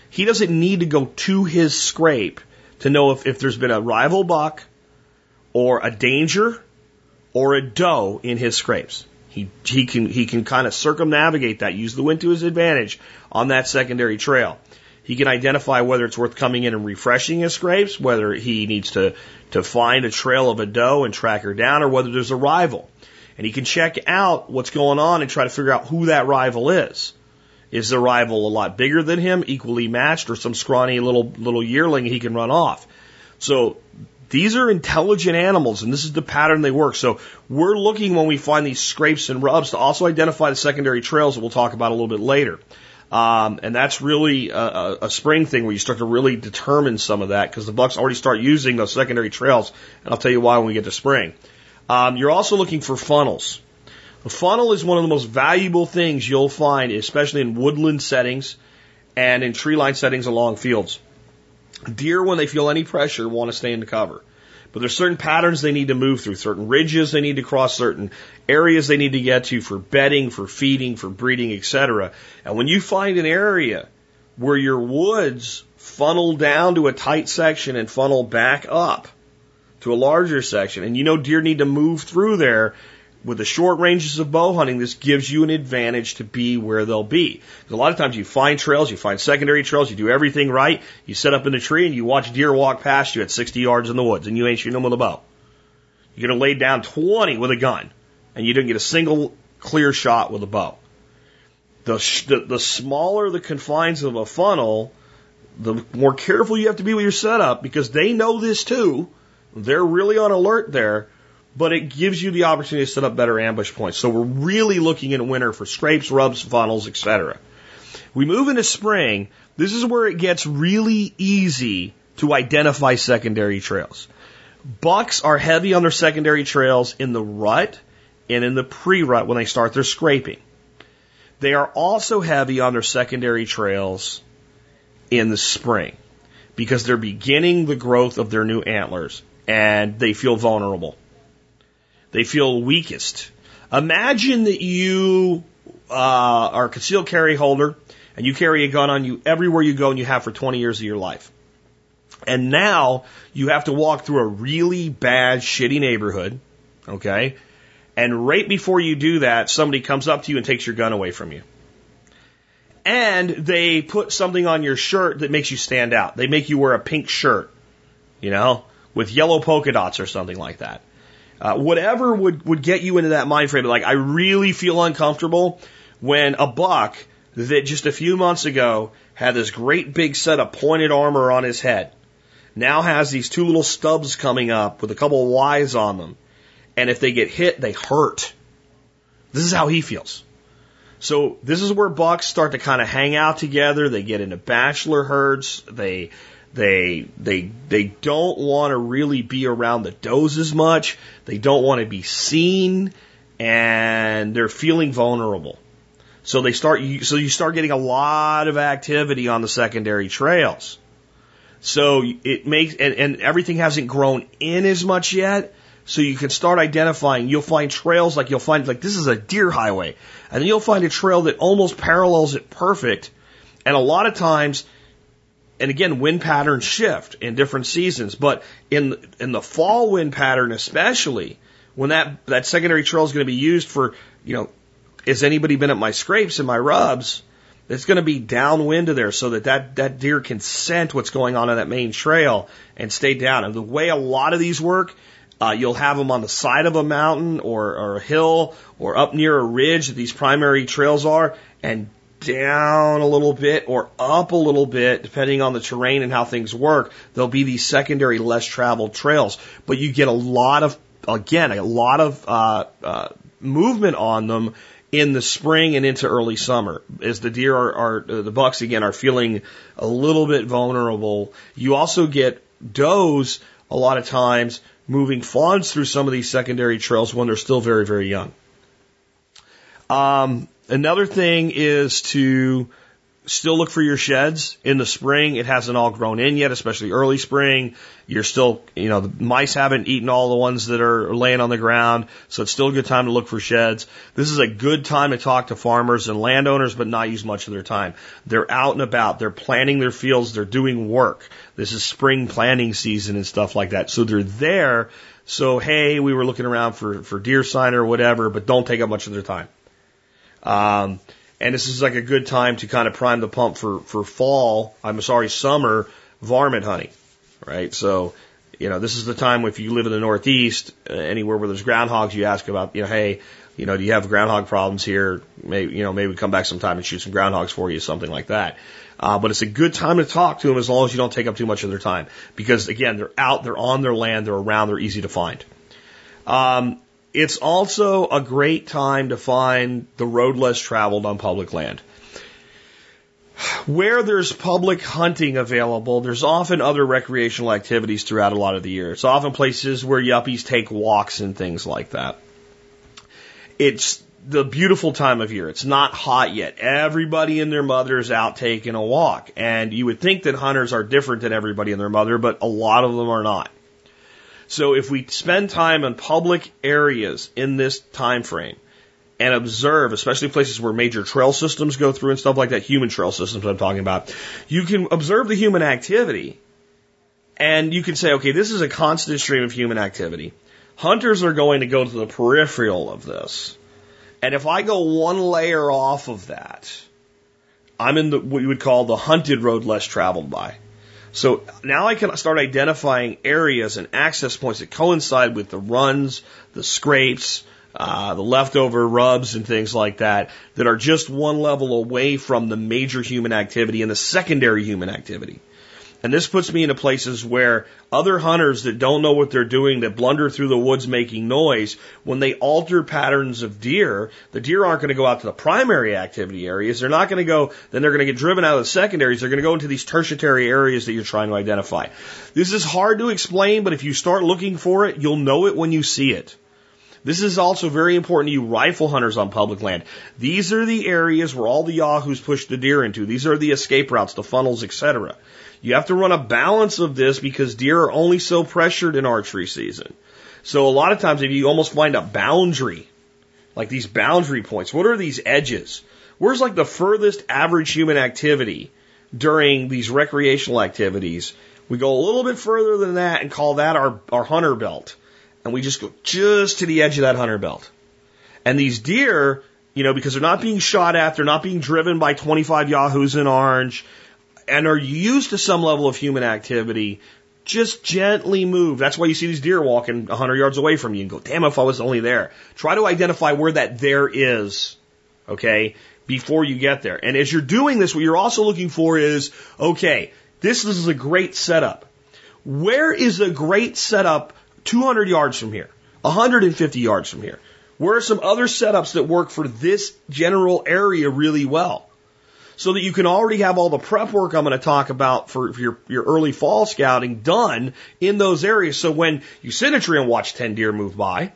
He doesn't need to go to his scrape to know if, if there's been a rival buck or a danger or a doe in his scrapes. He, he can, he can kind of circumnavigate that, use the wind to his advantage on that secondary trail. He can identify whether it's worth coming in and refreshing his scrapes, whether he needs to, to find a trail of a doe and track her down, or whether there's a rival. And he can check out what's going on and try to figure out who that rival is. Is the rival a lot bigger than him, equally matched, or some scrawny little little yearling he can run off? So these are intelligent animals, and this is the pattern they work. So we're looking when we find these scrapes and rubs to also identify the secondary trails that we'll talk about a little bit later. Um, and that's really a, a, spring thing where you start to really determine some of that because the bucks already start using those secondary trails. And I'll tell you why when we get to spring. Um, you're also looking for funnels. A funnel is one of the most valuable things you'll find, especially in woodland settings and in tree line settings along fields. Deer, when they feel any pressure, want to stay in the cover. But there's certain patterns they need to move through, certain ridges they need to cross, certain areas they need to get to for bedding, for feeding, for breeding, etc. And when you find an area where your woods funnel down to a tight section and funnel back up to a larger section, and you know deer need to move through there, with the short ranges of bow hunting, this gives you an advantage to be where they'll be. Because a lot of times you find trails, you find secondary trails, you do everything right, you set up in the tree and you watch deer walk past you at 60 yards in the woods and you ain't shooting them with a bow. You're going to lay down 20 with a gun and you didn't get a single clear shot with a bow. The, the, the smaller the confines of a funnel, the more careful you have to be with your setup because they know this too. They're really on alert there but it gives you the opportunity to set up better ambush points. So we're really looking in winter for scrapes, rubs, funnels, etc. We move into spring. This is where it gets really easy to identify secondary trails. Bucks are heavy on their secondary trails in the rut and in the pre-rut when they start their scraping. They are also heavy on their secondary trails in the spring because they're beginning the growth of their new antlers and they feel vulnerable. They feel weakest. Imagine that you uh, are a concealed carry holder and you carry a gun on you everywhere you go and you have for 20 years of your life. And now you have to walk through a really bad, shitty neighborhood, okay? And right before you do that, somebody comes up to you and takes your gun away from you. And they put something on your shirt that makes you stand out. They make you wear a pink shirt, you know, with yellow polka dots or something like that. Uh, whatever would, would get you into that mind frame. Like, I really feel uncomfortable when a buck that just a few months ago had this great big set of pointed armor on his head now has these two little stubs coming up with a couple of Y's on them. And if they get hit, they hurt. This is how he feels. So this is where bucks start to kind of hang out together. They get into bachelor herds. They they they they don't want to really be around the does as much. They don't want to be seen, and they're feeling vulnerable. So they start. So you start getting a lot of activity on the secondary trails. So it makes and, and everything hasn't grown in as much yet. So you can start identifying. You'll find trails like you'll find like this is a deer highway, and then you'll find a trail that almost parallels it perfect. And a lot of times and again, wind patterns shift in different seasons, but in in the fall wind pattern especially, when that that secondary trail is going to be used for, you know, has anybody been at my scrapes and my rubs? It's going to be downwind of there so that, that that deer can scent what's going on in that main trail and stay down. And the way a lot of these work, uh, you'll have them on the side of a mountain or, or a hill or up near a ridge that these primary trails are, and down a little bit or up a little bit, depending on the terrain and how things work, there'll be these secondary, less traveled trails. But you get a lot of, again, a lot of uh, uh, movement on them in the spring and into early summer as the deer are, are uh, the bucks again are feeling a little bit vulnerable. You also get does a lot of times moving fawns through some of these secondary trails when they're still very, very young. Um, Another thing is to still look for your sheds in the spring. It hasn't all grown in yet, especially early spring. You're still, you know, the mice haven't eaten all the ones that are laying on the ground, so it's still a good time to look for sheds. This is a good time to talk to farmers and landowners, but not use much of their time. They're out and about. They're planting their fields. They're doing work. This is spring planting season and stuff like that. So they're there. So, hey, we were looking around for, for deer sign or whatever, but don't take up much of their time. Um, and this is like a good time to kind of prime the pump for, for fall, I'm sorry, summer varmint hunting, right? So, you know, this is the time if you live in the Northeast, uh, anywhere where there's groundhogs, you ask about, you know, hey, you know, do you have groundhog problems here? Maybe, you know, maybe come back sometime and shoot some groundhogs for you, something like that. Uh, but it's a good time to talk to them as long as you don't take up too much of their time. Because again, they're out, they're on their land, they're around, they're easy to find. Um, it's also a great time to find the road less traveled on public land. Where there's public hunting available, there's often other recreational activities throughout a lot of the year. It's often places where yuppies take walks and things like that. It's the beautiful time of year. It's not hot yet. Everybody and their mother is out taking a walk. And you would think that hunters are different than everybody and their mother, but a lot of them are not. So if we spend time in public areas in this time frame and observe, especially places where major trail systems go through and stuff like that, human trail systems I'm talking about, you can observe the human activity and you can say, okay, this is a constant stream of human activity. Hunters are going to go to the peripheral of this. And if I go one layer off of that, I'm in the, what you would call the hunted road less traveled by. So now I can start identifying areas and access points that coincide with the runs, the scrapes, uh, the leftover rubs and things like that that are just one level away from the major human activity and the secondary human activity. And this puts me into places where other hunters that don't know what they're doing, that blunder through the woods making noise, when they alter patterns of deer, the deer aren't going to go out to the primary activity areas. They're not going to go, then they're going to get driven out of the secondaries. They're going to go into these tertiary areas that you're trying to identify. This is hard to explain, but if you start looking for it, you'll know it when you see it. This is also very important to you rifle hunters on public land. These are the areas where all the yahoos push the deer into. These are the escape routes, the funnels, etc. You have to run a balance of this because deer are only so pressured in archery season. So a lot of times if you almost find a boundary, like these boundary points, what are these edges? Where's like the furthest average human activity during these recreational activities? We go a little bit further than that and call that our, our hunter belt. And we just go just to the edge of that hunter belt. And these deer, you know, because they're not being shot at, they're not being driven by 25 yahoos in orange, and are used to some level of human activity, just gently move. That's why you see these deer walking 100 yards away from you and go, damn, if I was only there. Try to identify where that there is, okay, before you get there. And as you're doing this, what you're also looking for is, okay, this is a great setup. Where is a great setup 200 yards from here? 150 yards from here? Where are some other setups that work for this general area really well? So that you can already have all the prep work I'm going to talk about for, your, your early fall scouting done in those areas. So when you sit in a tree and watch 10 deer move by,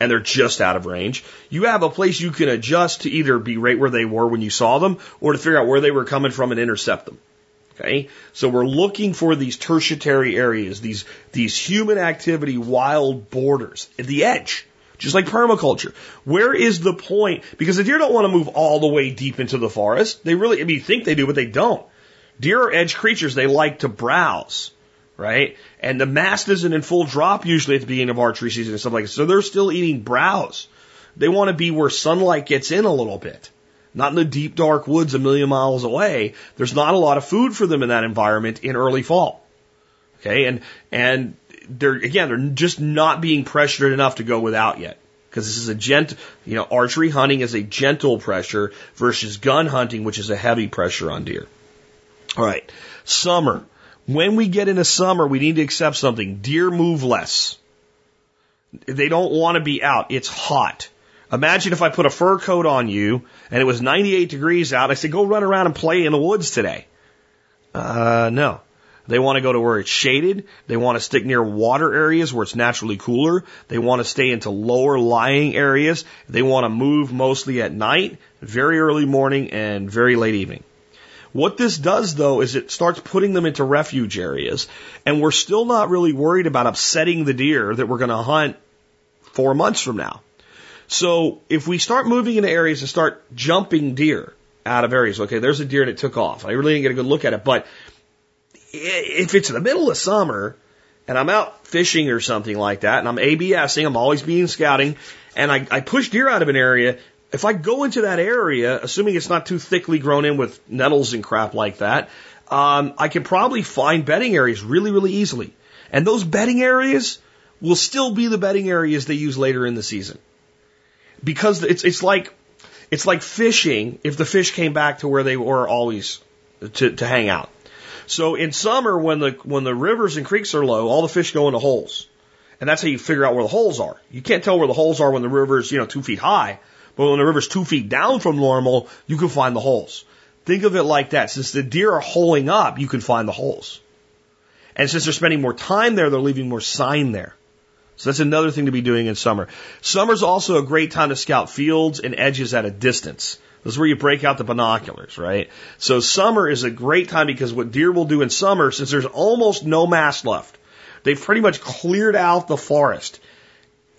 and they're just out of range, you have a place you can adjust to either be right where they were when you saw them or to figure out where they were coming from and intercept them. Okay. So we're looking for these tertiary areas, these, these human activity wild borders the edge. Just like permaculture. Where is the point? Because the deer don't want to move all the way deep into the forest. They really, I mean, you think they do, but they don't. Deer are edge creatures. They like to browse, right? And the mast isn't in full drop usually at the beginning of archery season and stuff like that. So they're still eating browse. They want to be where sunlight gets in a little bit. Not in the deep dark woods a million miles away. There's not a lot of food for them in that environment in early fall. Okay. And, and they're again they're just not being pressured enough to go without yet. Because this is a gent you know archery hunting is a gentle pressure versus gun hunting which is a heavy pressure on deer. All right. Summer. When we get into summer we need to accept something. Deer move less. They don't want to be out. It's hot. Imagine if i put a fur coat on you and it was 98 degrees out i said go run around and play in the woods today. Uh no they want to go to where it's shaded. They want to stick near water areas where it's naturally cooler. They want to stay into lower lying areas. They want to move mostly at night, very early morning, and very late evening. What this does though is it starts putting them into refuge areas and we're still not really worried about upsetting the deer that we're going to hunt four months from now. So if we start moving into areas and start jumping deer out of areas, okay, there's a deer that took off. I really didn't get a good look at it, but if it's the middle of summer and I'm out fishing or something like that and I'm ABSing, I'm always being scouting and I, I push deer out of an area, if I go into that area, assuming it's not too thickly grown in with nettles and crap like that, um, I can probably find bedding areas really, really easily. And those bedding areas will still be the bedding areas they use later in the season. Because it's, it's like, it's like fishing if the fish came back to where they were always to, to hang out. So in summer, when the, when the rivers and creeks are low, all the fish go into holes. And that's how you figure out where the holes are. You can't tell where the holes are when the river's, you know, two feet high. But when the river's two feet down from normal, you can find the holes. Think of it like that. Since the deer are holing up, you can find the holes. And since they're spending more time there, they're leaving more sign there. So that's another thing to be doing in summer. Summer's also a great time to scout fields and edges at a distance. This is where you break out the binoculars, right? So summer is a great time because what deer will do in summer, since there's almost no mast left, they've pretty much cleared out the forest.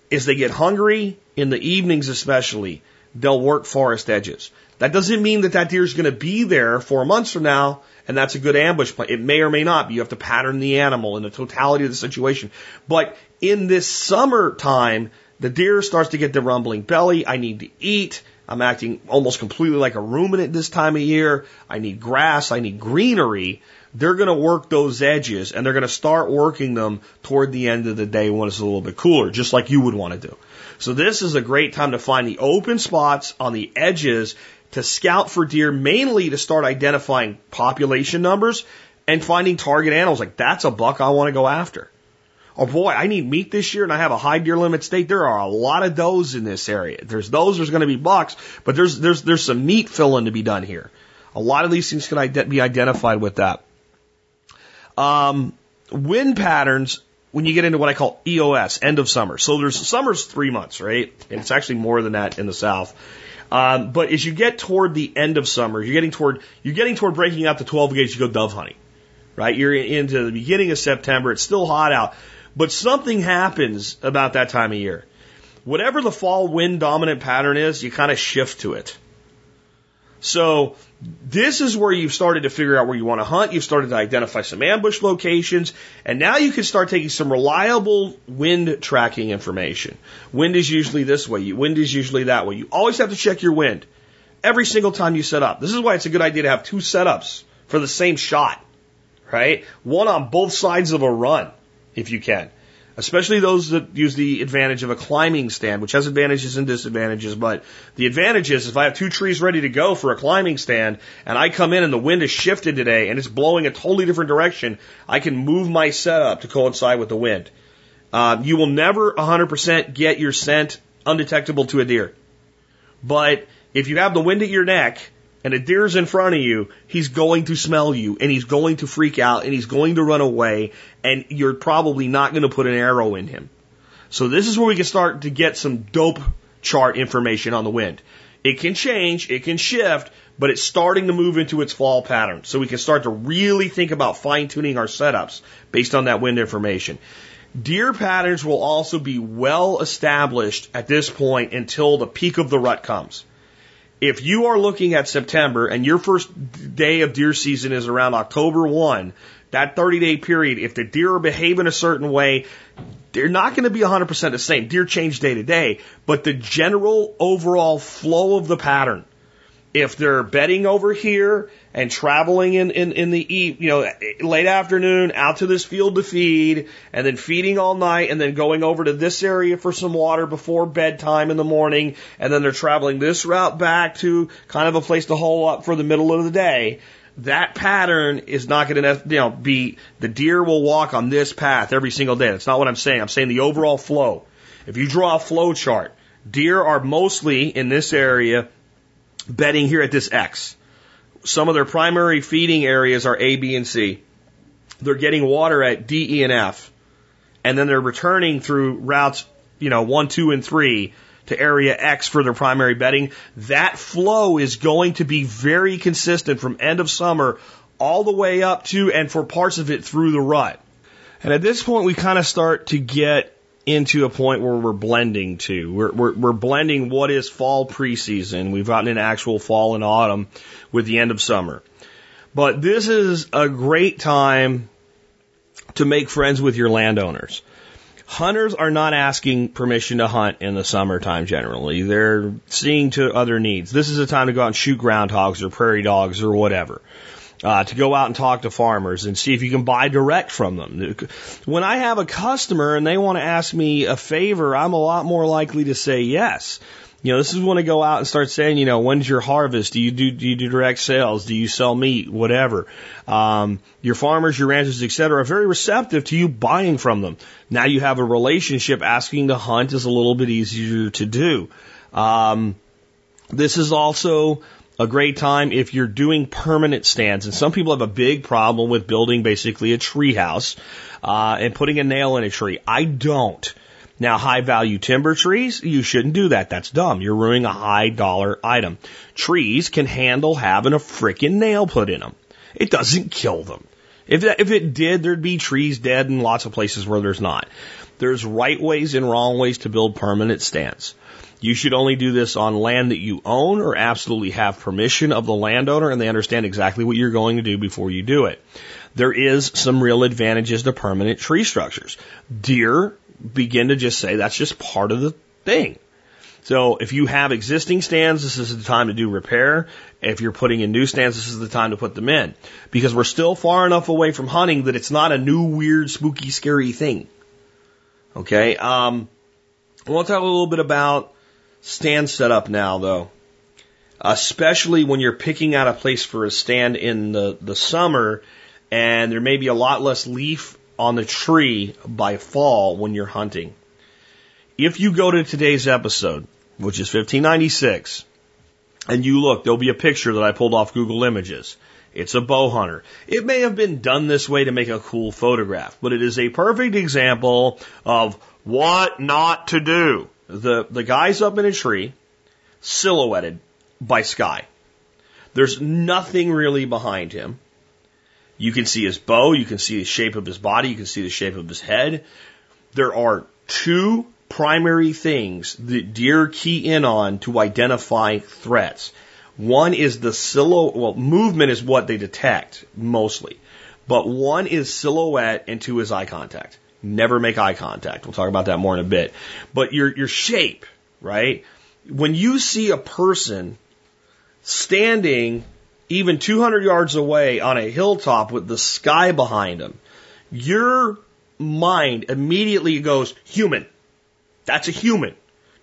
Is they get hungry in the evenings, especially, they'll work forest edges. That doesn't mean that that deer is going to be there four months from now, and that's a good ambush plan. It may or may not be. You have to pattern the animal and the totality of the situation. But in this summertime, the deer starts to get the rumbling belly. I need to eat. I'm acting almost completely like a ruminant this time of year. I need grass. I need greenery. They're going to work those edges and they're going to start working them toward the end of the day when it's a little bit cooler, just like you would want to do. So this is a great time to find the open spots on the edges to scout for deer, mainly to start identifying population numbers and finding target animals. Like that's a buck I want to go after. Oh boy, I need meat this year and I have a high deer limit state. There are a lot of does in this area. There's those, there's going to be bucks, but there's, there's, there's some meat filling to be done here. A lot of these things can be identified with that. Um, wind patterns, when you get into what I call EOS, end of summer. So there's summer's three months, right? And it's actually more than that in the south. Um, but as you get toward the end of summer, you're getting toward you're getting toward breaking out the 12 gauge You go dove hunting, right? You're into the beginning of September. It's still hot out, but something happens about that time of year. Whatever the fall wind dominant pattern is, you kind of shift to it. So this is where you've started to figure out where you want to hunt. You've started to identify some ambush locations, and now you can start taking some reliable wind tracking information. Wind is usually this way. Wind is usually that way. You always have to check your wind every single time you set up. This is why it's a good idea to have two setups for the same shot, right? One on both sides of a run, if you can especially those that use the advantage of a climbing stand, which has advantages and disadvantages. But the advantage is if I have two trees ready to go for a climbing stand and I come in and the wind has shifted today and it's blowing a totally different direction, I can move my setup to coincide with the wind. Uh, you will never 100% get your scent undetectable to a deer. But if you have the wind at your neck and a deer's in front of you, he's going to smell you and he's going to freak out and he's going to run away and you're probably not going to put an arrow in him. So this is where we can start to get some dope chart information on the wind. It can change, it can shift, but it's starting to move into its fall pattern. So we can start to really think about fine tuning our setups based on that wind information. Deer patterns will also be well established at this point until the peak of the rut comes if you are looking at September and your first day of deer season is around October 1, that 30 day period, if the deer are behaving a certain way, they're not going to be 100% the same. Deer change day to day, but the general overall flow of the pattern if they're bedding over here and traveling in, in, in the eat, you know, late afternoon out to this field to feed and then feeding all night and then going over to this area for some water before bedtime in the morning and then they're traveling this route back to kind of a place to hole up for the middle of the day. That pattern is not going to, you know, be the deer will walk on this path every single day. That's not what I'm saying. I'm saying the overall flow. If you draw a flow chart, deer are mostly in this area bedding here at this X. Some of their primary feeding areas are A, B, and C. They're getting water at D, E, and F. And then they're returning through routes, you know, one, two, and three to area X for their primary bedding. That flow is going to be very consistent from end of summer all the way up to and for parts of it through the rut. And at this point, we kind of start to get into a point where we're blending to. We're, we're, we're blending what is fall preseason. We've gotten an actual fall and autumn with the end of summer. But this is a great time to make friends with your landowners. Hunters are not asking permission to hunt in the summertime generally. They're seeing to other needs. This is a time to go out and shoot groundhogs or prairie dogs or whatever uh, to go out and talk to farmers and see if you can buy direct from them. When I have a customer and they want to ask me a favor, I'm a lot more likely to say yes. You know, this is when I go out and start saying, you know, when's your harvest? Do you do, do you do direct sales? Do you sell meat? Whatever. Um, your farmers, your ranchers, et cetera, are very receptive to you buying from them. Now you have a relationship. Asking to hunt is a little bit easier to do. Um, this is also a great time if you're doing permanent stands. And some people have a big problem with building basically a tree house uh, and putting a nail in a tree. I don't. Now, high value timber trees, you shouldn't do that. That's dumb. You're ruining a high dollar item. Trees can handle having a freaking nail put in them. It doesn't kill them. If that, if it did, there'd be trees dead in lots of places where there's not. There's right ways and wrong ways to build permanent stands. You should only do this on land that you own or absolutely have permission of the landowner and they understand exactly what you're going to do before you do it. There is some real advantages to permanent tree structures. Deer begin to just say that's just part of the thing. So if you have existing stands, this is the time to do repair. If you're putting in new stands, this is the time to put them in. Because we're still far enough away from hunting that it's not a new, weird, spooky, scary thing. Okay, um, I want to talk a little bit about stand setup now, though. Especially when you're picking out a place for a stand in the, the summer and there may be a lot less leaf on the tree by fall when you're hunting. If you go to today's episode, which is 1596, and you look, there'll be a picture that I pulled off Google Images. It's a bow hunter. It may have been done this way to make a cool photograph, but it is a perfect example of what not to do. The, the guy's up in a tree, silhouetted by sky. There's nothing really behind him. You can see his bow, you can see the shape of his body, you can see the shape of his head. There are two primary things that deer key in on to identify threats. One is the silhouette, well, movement is what they detect mostly, but one is silhouette and two is eye contact. Never make eye contact. We'll talk about that more in a bit. But your, your shape, right? When you see a person standing even 200 yards away on a hilltop with the sky behind them, your mind immediately goes human. That's a human.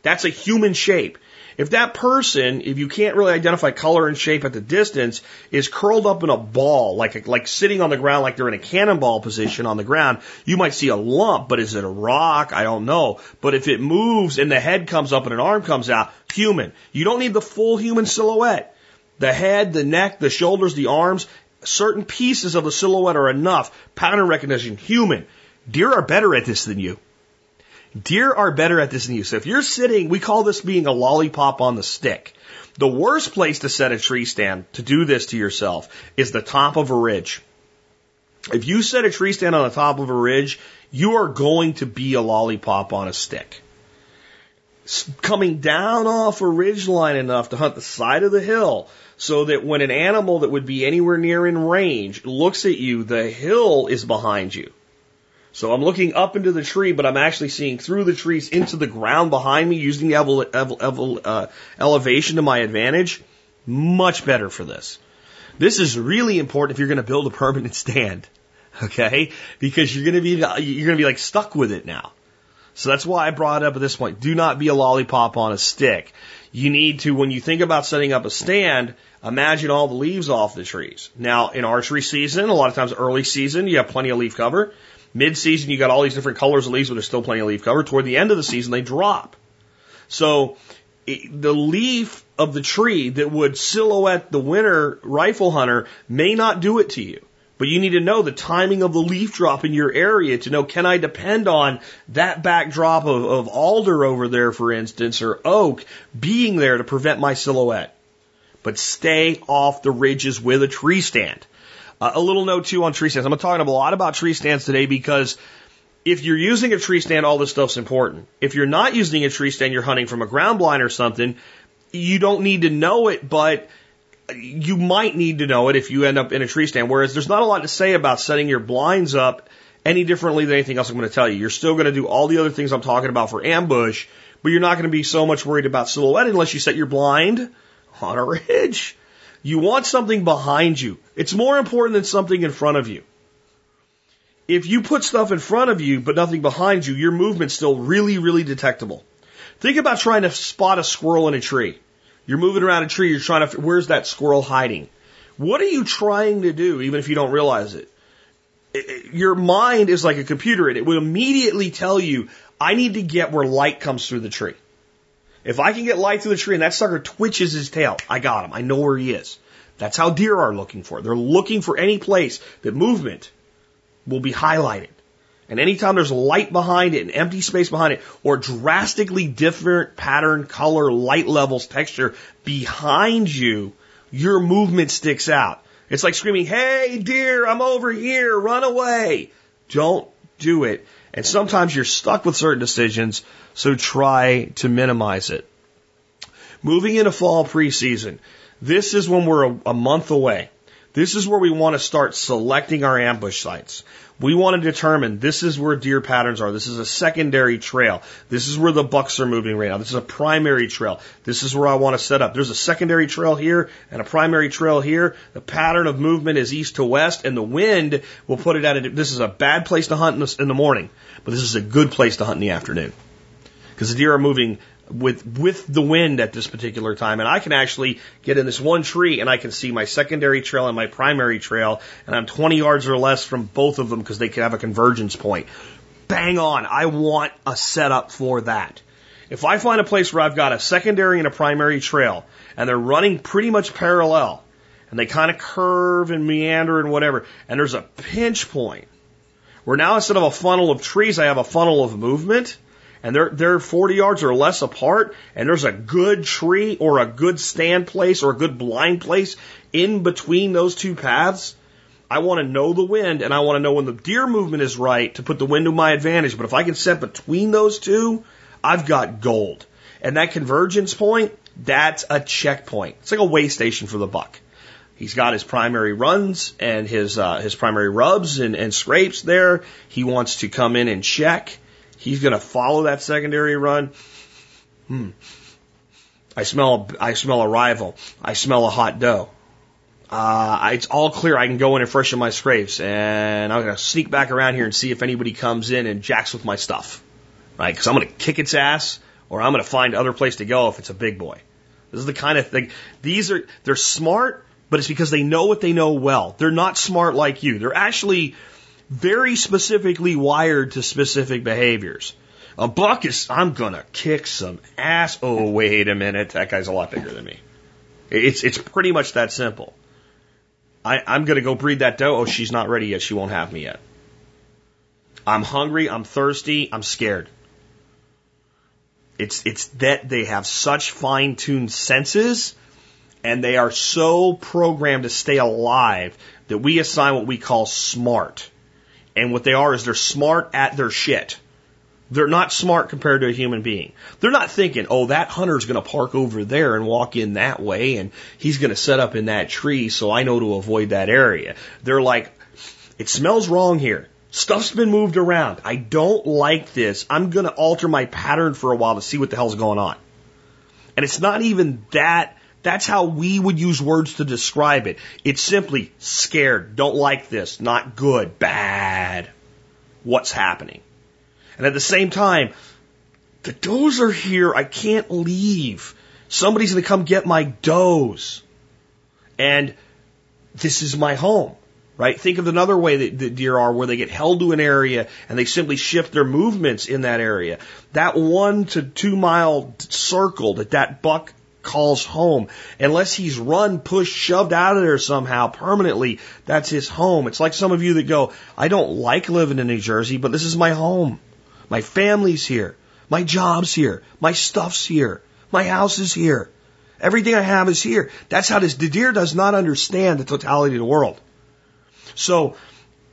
That's a human shape. If that person, if you can't really identify color and shape at the distance, is curled up in a ball, like like sitting on the ground, like they're in a cannonball position on the ground, you might see a lump. But is it a rock? I don't know. But if it moves and the head comes up and an arm comes out, human. You don't need the full human silhouette. The head, the neck, the shoulders, the arms, certain pieces of the silhouette are enough. Pattern recognition, human. Deer are better at this than you. Deer are better at this than you. So if you're sitting, we call this being a lollipop on the stick. The worst place to set a tree stand to do this to yourself is the top of a ridge. If you set a tree stand on the top of a ridge, you are going to be a lollipop on a stick. Coming down off a ridge line enough to hunt the side of the hill so that when an animal that would be anywhere near in range looks at you, the hill is behind you. So I'm looking up into the tree, but I'm actually seeing through the trees into the ground behind me using the uh, elevation to my advantage. Much better for this. This is really important if you're going to build a permanent stand. Okay? Because you're going to be, you're going to be like stuck with it now. So that's why I brought it up at this point. Do not be a lollipop on a stick. You need to, when you think about setting up a stand, imagine all the leaves off the trees. Now, in archery season, a lot of times early season, you have plenty of leaf cover. Mid season, you got all these different colors of leaves, but there's still plenty of leaf cover. Toward the end of the season, they drop. So it, the leaf of the tree that would silhouette the winter rifle hunter may not do it to you. But you need to know the timing of the leaf drop in your area to know can I depend on that backdrop of, of alder over there, for instance, or oak being there to prevent my silhouette. But stay off the ridges with a tree stand. Uh, a little note too on tree stands. I'm talking a lot about tree stands today because if you're using a tree stand, all this stuff's important. If you're not using a tree stand, you're hunting from a ground blind or something, you don't need to know it, but you might need to know it if you end up in a tree stand. Whereas there's not a lot to say about setting your blinds up any differently than anything else I'm going to tell you. You're still going to do all the other things I'm talking about for ambush, but you're not going to be so much worried about silhouette unless you set your blind on a ridge. You want something behind you. It's more important than something in front of you. If you put stuff in front of you but nothing behind you, your movement's still really, really detectable. Think about trying to spot a squirrel in a tree. You're moving around a tree, you're trying to, where's that squirrel hiding? What are you trying to do, even if you don't realize it? Your mind is like a computer and it will immediately tell you, I need to get where light comes through the tree. If I can get light through the tree and that sucker twitches his tail, I got him. I know where he is. That's how deer are looking for. They're looking for any place that movement will be highlighted. And anytime there's light behind it, an empty space behind it, or drastically different pattern, color, light levels, texture behind you, your movement sticks out. It's like screaming, hey deer, I'm over here, run away. Don't do it. And sometimes you're stuck with certain decisions, so try to minimize it. Moving into fall preseason, this is when we're a, a month away. This is where we want to start selecting our ambush sites. We want to determine this is where deer patterns are. This is a secondary trail. This is where the bucks are moving right now. This is a primary trail. This is where I want to set up. There's a secondary trail here and a primary trail here. The pattern of movement is east to west and the wind will put it at a, this is a bad place to hunt in the, in the morning, but this is a good place to hunt in the afternoon. Because the deer are moving with with the wind at this particular time and I can actually get in this one tree and I can see my secondary trail and my primary trail and I'm 20 yards or less from both of them because they can have a convergence point. Bang on. I want a setup for that. If I find a place where I've got a secondary and a primary trail and they're running pretty much parallel and they kind of curve and meander and whatever and there's a pinch point where now instead of a funnel of trees I have a funnel of movement and they're they're 40 yards or less apart, and there's a good tree or a good stand place or a good blind place in between those two paths, I want to know the wind and I want to know when the deer movement is right to put the wind to my advantage. But if I can set between those two, I've got gold. And that convergence point, that's a checkpoint. It's like a way station for the buck. He's got his primary runs and his uh, his primary rubs and, and scrapes there. He wants to come in and check. He's going to follow that secondary run. Hmm. I smell, I smell a rival. I smell a hot doe. Uh, it's all clear. I can go in and freshen my scrapes, and I'm going to sneak back around here and see if anybody comes in and jacks with my stuff, right? Because I'm going to kick its ass, or I'm going to find other place to go if it's a big boy. This is the kind of thing. These are they're smart, but it's because they know what they know well. They're not smart like you. They're actually very specifically wired to specific behaviors. A buck is, I'm gonna kick some ass. Oh, wait a minute. That guy's a lot bigger than me. It's, it's pretty much that simple. I, I'm gonna go breed that doe. Oh, she's not ready yet. She won't have me yet. I'm hungry. I'm thirsty. I'm scared. It's, it's that they have such fine tuned senses and they are so programmed to stay alive that we assign what we call smart. And what they are is they're smart at their shit. They're not smart compared to a human being. They're not thinking, oh, that hunter's going to park over there and walk in that way, and he's going to set up in that tree, so I know to avoid that area. They're like, it smells wrong here. Stuff's been moved around. I don't like this. I'm going to alter my pattern for a while to see what the hell's going on. And it's not even that that's how we would use words to describe it. It's simply scared, don't like this, not good, bad. What's happening? And at the same time, the does are here. I can't leave. Somebody's going to come get my does. And this is my home, right? Think of another way that, that deer are where they get held to an area and they simply shift their movements in that area. That one to two mile circle that that buck calls home. Unless he's run, pushed, shoved out of there somehow permanently, that's his home. It's like some of you that go, I don't like living in New Jersey, but this is my home. My family's here. My job's here. My stuff's here. My house is here. Everything I have is here. That's how this, the deer does not understand the totality of the world. So,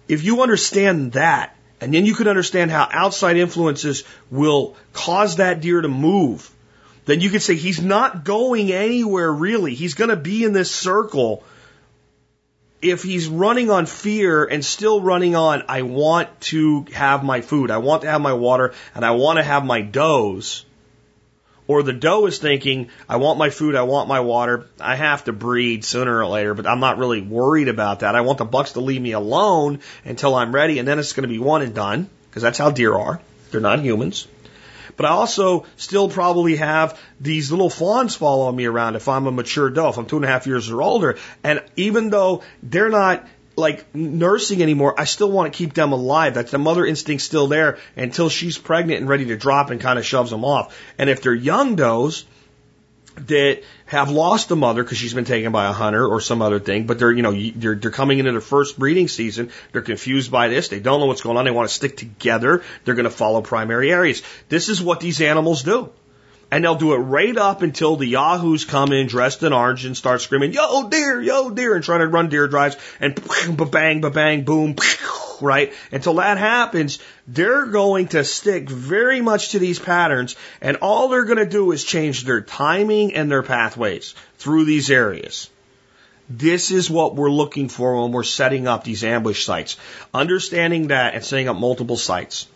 if you understand that, and then you can understand how outside influences will cause that deer to move, then you could say he's not going anywhere really. He's going to be in this circle. If he's running on fear and still running on, I want to have my food, I want to have my water, and I want to have my does, or the doe is thinking, I want my food, I want my water, I have to breed sooner or later, but I'm not really worried about that. I want the bucks to leave me alone until I'm ready, and then it's going to be one and done, because that's how deer are. They're not humans. But I also still probably have these little fawns following me around if I'm a mature doe, if I'm two and a half years or older. And even though they're not like nursing anymore, I still want to keep them alive. That's the mother instinct still there until she's pregnant and ready to drop and kind of shoves them off. And if they're young does that have lost a mother because she's been taken by a hunter or some other thing, but they're, you know, they're, they're coming into their first breeding season. They're confused by this. They don't know what's going on. They want to stick together. They're going to follow primary areas. This is what these animals do. And they'll do it right up until the yahoos come in dressed in orange and start screaming, yo deer, yo deer, and trying to run deer drives and bang, bang, boom, right? Until that happens, they're going to stick very much to these patterns and all they're going to do is change their timing and their pathways through these areas. This is what we're looking for when we're setting up these ambush sites. Understanding that and setting up multiple sites.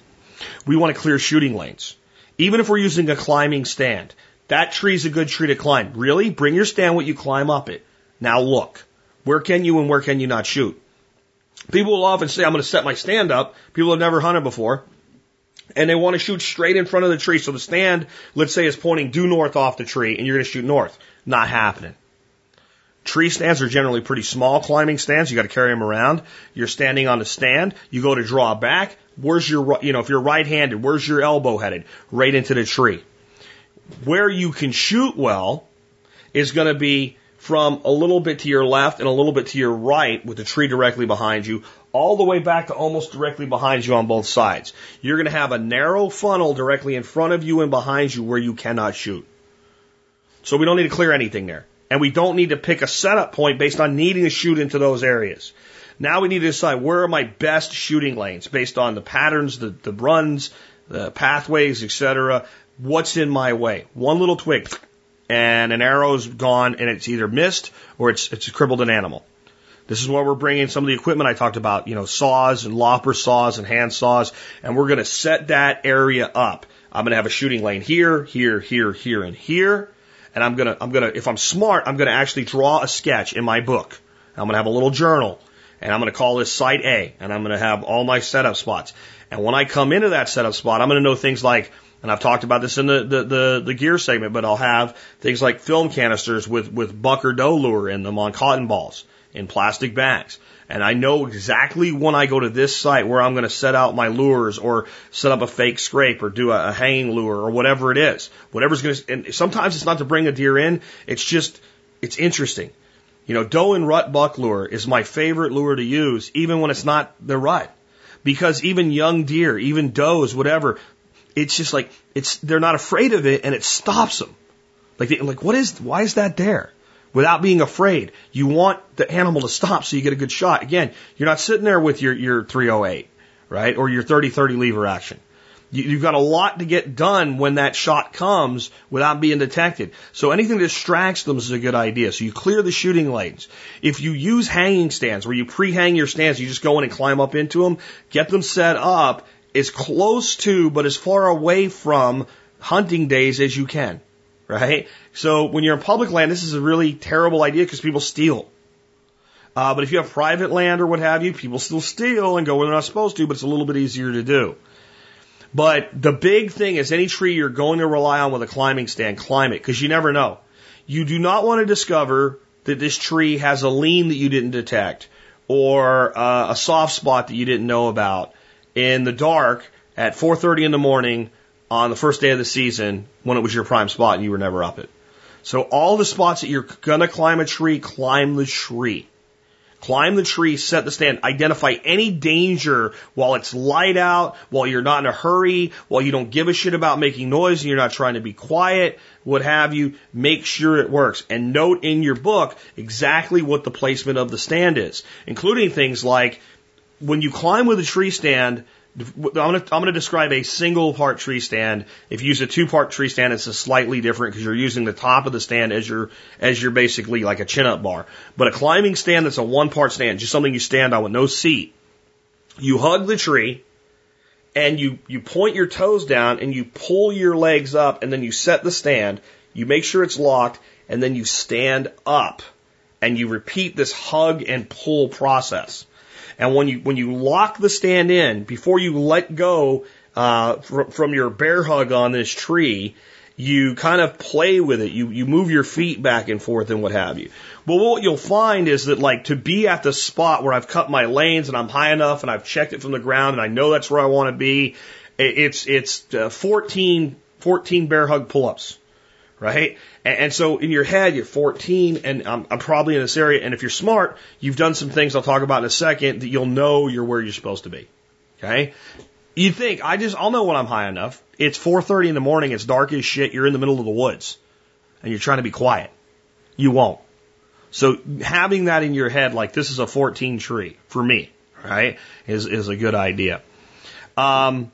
We want to clear shooting lanes. Even if we're using a climbing stand, that tree's a good tree to climb. Really? Bring your stand with you, climb up it. Now look, where can you and where can you not shoot? People will often say, I'm going to set my stand up. People have never hunted before. And they want to shoot straight in front of the tree. So the stand, let's say, is pointing due north off the tree and you're going to shoot north. Not happening. Tree stands are generally pretty small climbing stands. You got to carry them around. You're standing on the stand. You go to draw back. Where's your, you know, if you're right handed, where's your elbow headed? Right into the tree. Where you can shoot well is going to be from a little bit to your left and a little bit to your right with the tree directly behind you, all the way back to almost directly behind you on both sides. You're going to have a narrow funnel directly in front of you and behind you where you cannot shoot. So we don't need to clear anything there. And we don't need to pick a setup point based on needing to shoot into those areas. Now we need to decide where are my best shooting lanes based on the patterns, the, the runs, the pathways, etc. What's in my way? One little twig and an arrow's gone and it's either missed or it's, it's crippled an animal. This is where we're bringing some of the equipment I talked about, you know, saws and lopper saws and hand saws, and we're going to set that area up. I'm going to have a shooting lane here, here, here, here, and here. And I'm going to, I'm going to, if I'm smart, I'm going to actually draw a sketch in my book. I'm going to have a little journal and I'm going to call this site A, and I'm going to have all my setup spots. And when I come into that setup spot, I'm going to know things like, and I've talked about this in the, the, the, the gear segment, but I'll have things like film canisters with, with buck or doe lure in them on cotton balls in plastic bags. And I know exactly when I go to this site where I'm going to set out my lures or set up a fake scrape or do a, a hanging lure or whatever it is. Whatever's going to, and sometimes it's not to bring a deer in. It's just, it's interesting. You know, doe and rut buck lure is my favorite lure to use, even when it's not the rut. Because even young deer, even does, whatever, it's just like, it's, they're not afraid of it and it stops them. Like, they, like, what is, why is that there? Without being afraid. You want the animal to stop so you get a good shot. Again, you're not sitting there with your, your 308, right? Or your 30-30 lever action. You've got a lot to get done when that shot comes without being detected. So anything that distracts them is a good idea. So you clear the shooting lanes. If you use hanging stands where you pre-hang your stands, you just go in and climb up into them, get them set up as close to, but as far away from hunting days as you can. Right? So when you're in public land, this is a really terrible idea because people steal. Uh, but if you have private land or what have you, people still steal and go where they're not supposed to, but it's a little bit easier to do. But the big thing is any tree you're going to rely on with a climbing stand, climb it, because you never know. You do not want to discover that this tree has a lean that you didn't detect or uh, a soft spot that you didn't know about in the dark at 4:30 in the morning on the first day of the season when it was your prime spot and you were never up it. So all the spots that you're gonna climb a tree, climb the tree. Climb the tree, set the stand, identify any danger while it's light out, while you're not in a hurry, while you don't give a shit about making noise and you're not trying to be quiet, what have you. Make sure it works and note in your book exactly what the placement of the stand is, including things like when you climb with a tree stand, I'm going to I'm to describe a single part tree stand. If you use a two part tree stand, it's a slightly different because you're using the top of the stand as your as your basically like a chin up bar. But a climbing stand that's a one part stand, just something you stand on with no seat. You hug the tree and you you point your toes down and you pull your legs up and then you set the stand. You make sure it's locked and then you stand up and you repeat this hug and pull process. And when you when you lock the stand in before you let go uh, fr- from your bear hug on this tree, you kind of play with it. You you move your feet back and forth and what have you. Well, what you'll find is that like to be at the spot where I've cut my lanes and I'm high enough and I've checked it from the ground and I know that's where I want to be. It's it's uh, 14 14 bear hug pull-ups right? And, and, so in your head, you're 14, and I'm, I'm, probably in this area. And if you're smart, you've done some things I'll talk about in a second that you'll know you're where you're supposed to be. Okay? You think I just I'll know when I'm high enough. It's 4:30 in the morning. It's dark as shit. You're in the middle of the woods, and you're trying to be quiet. You won't. So having that in your head, like this is a 14 tree for me, right, is is a good idea. Um,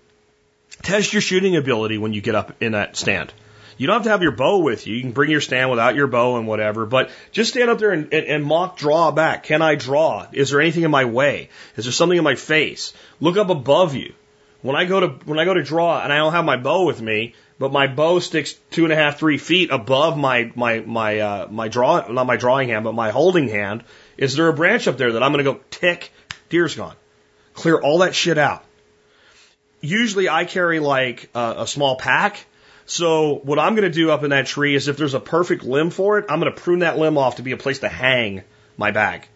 test your shooting ability when you get up in that stand. You don't have to have your bow with you. You can bring your stand without your bow and whatever, but just stand up there and, and, and mock draw back. Can I draw? Is there anything in my way? Is there something in my face? Look up above you. When I go to when I go to draw and I don't have my bow with me, but my bow sticks two and a half, three feet above my my my uh, my draw not my drawing hand, but my holding hand. Is there a branch up there that I'm going to go tick? Deer's gone. Clear all that shit out. Usually I carry like a, a small pack so what I'm going to do up in that tree is if there's a perfect limb for it, I'm going to prune that limb off to be a place to hang my bag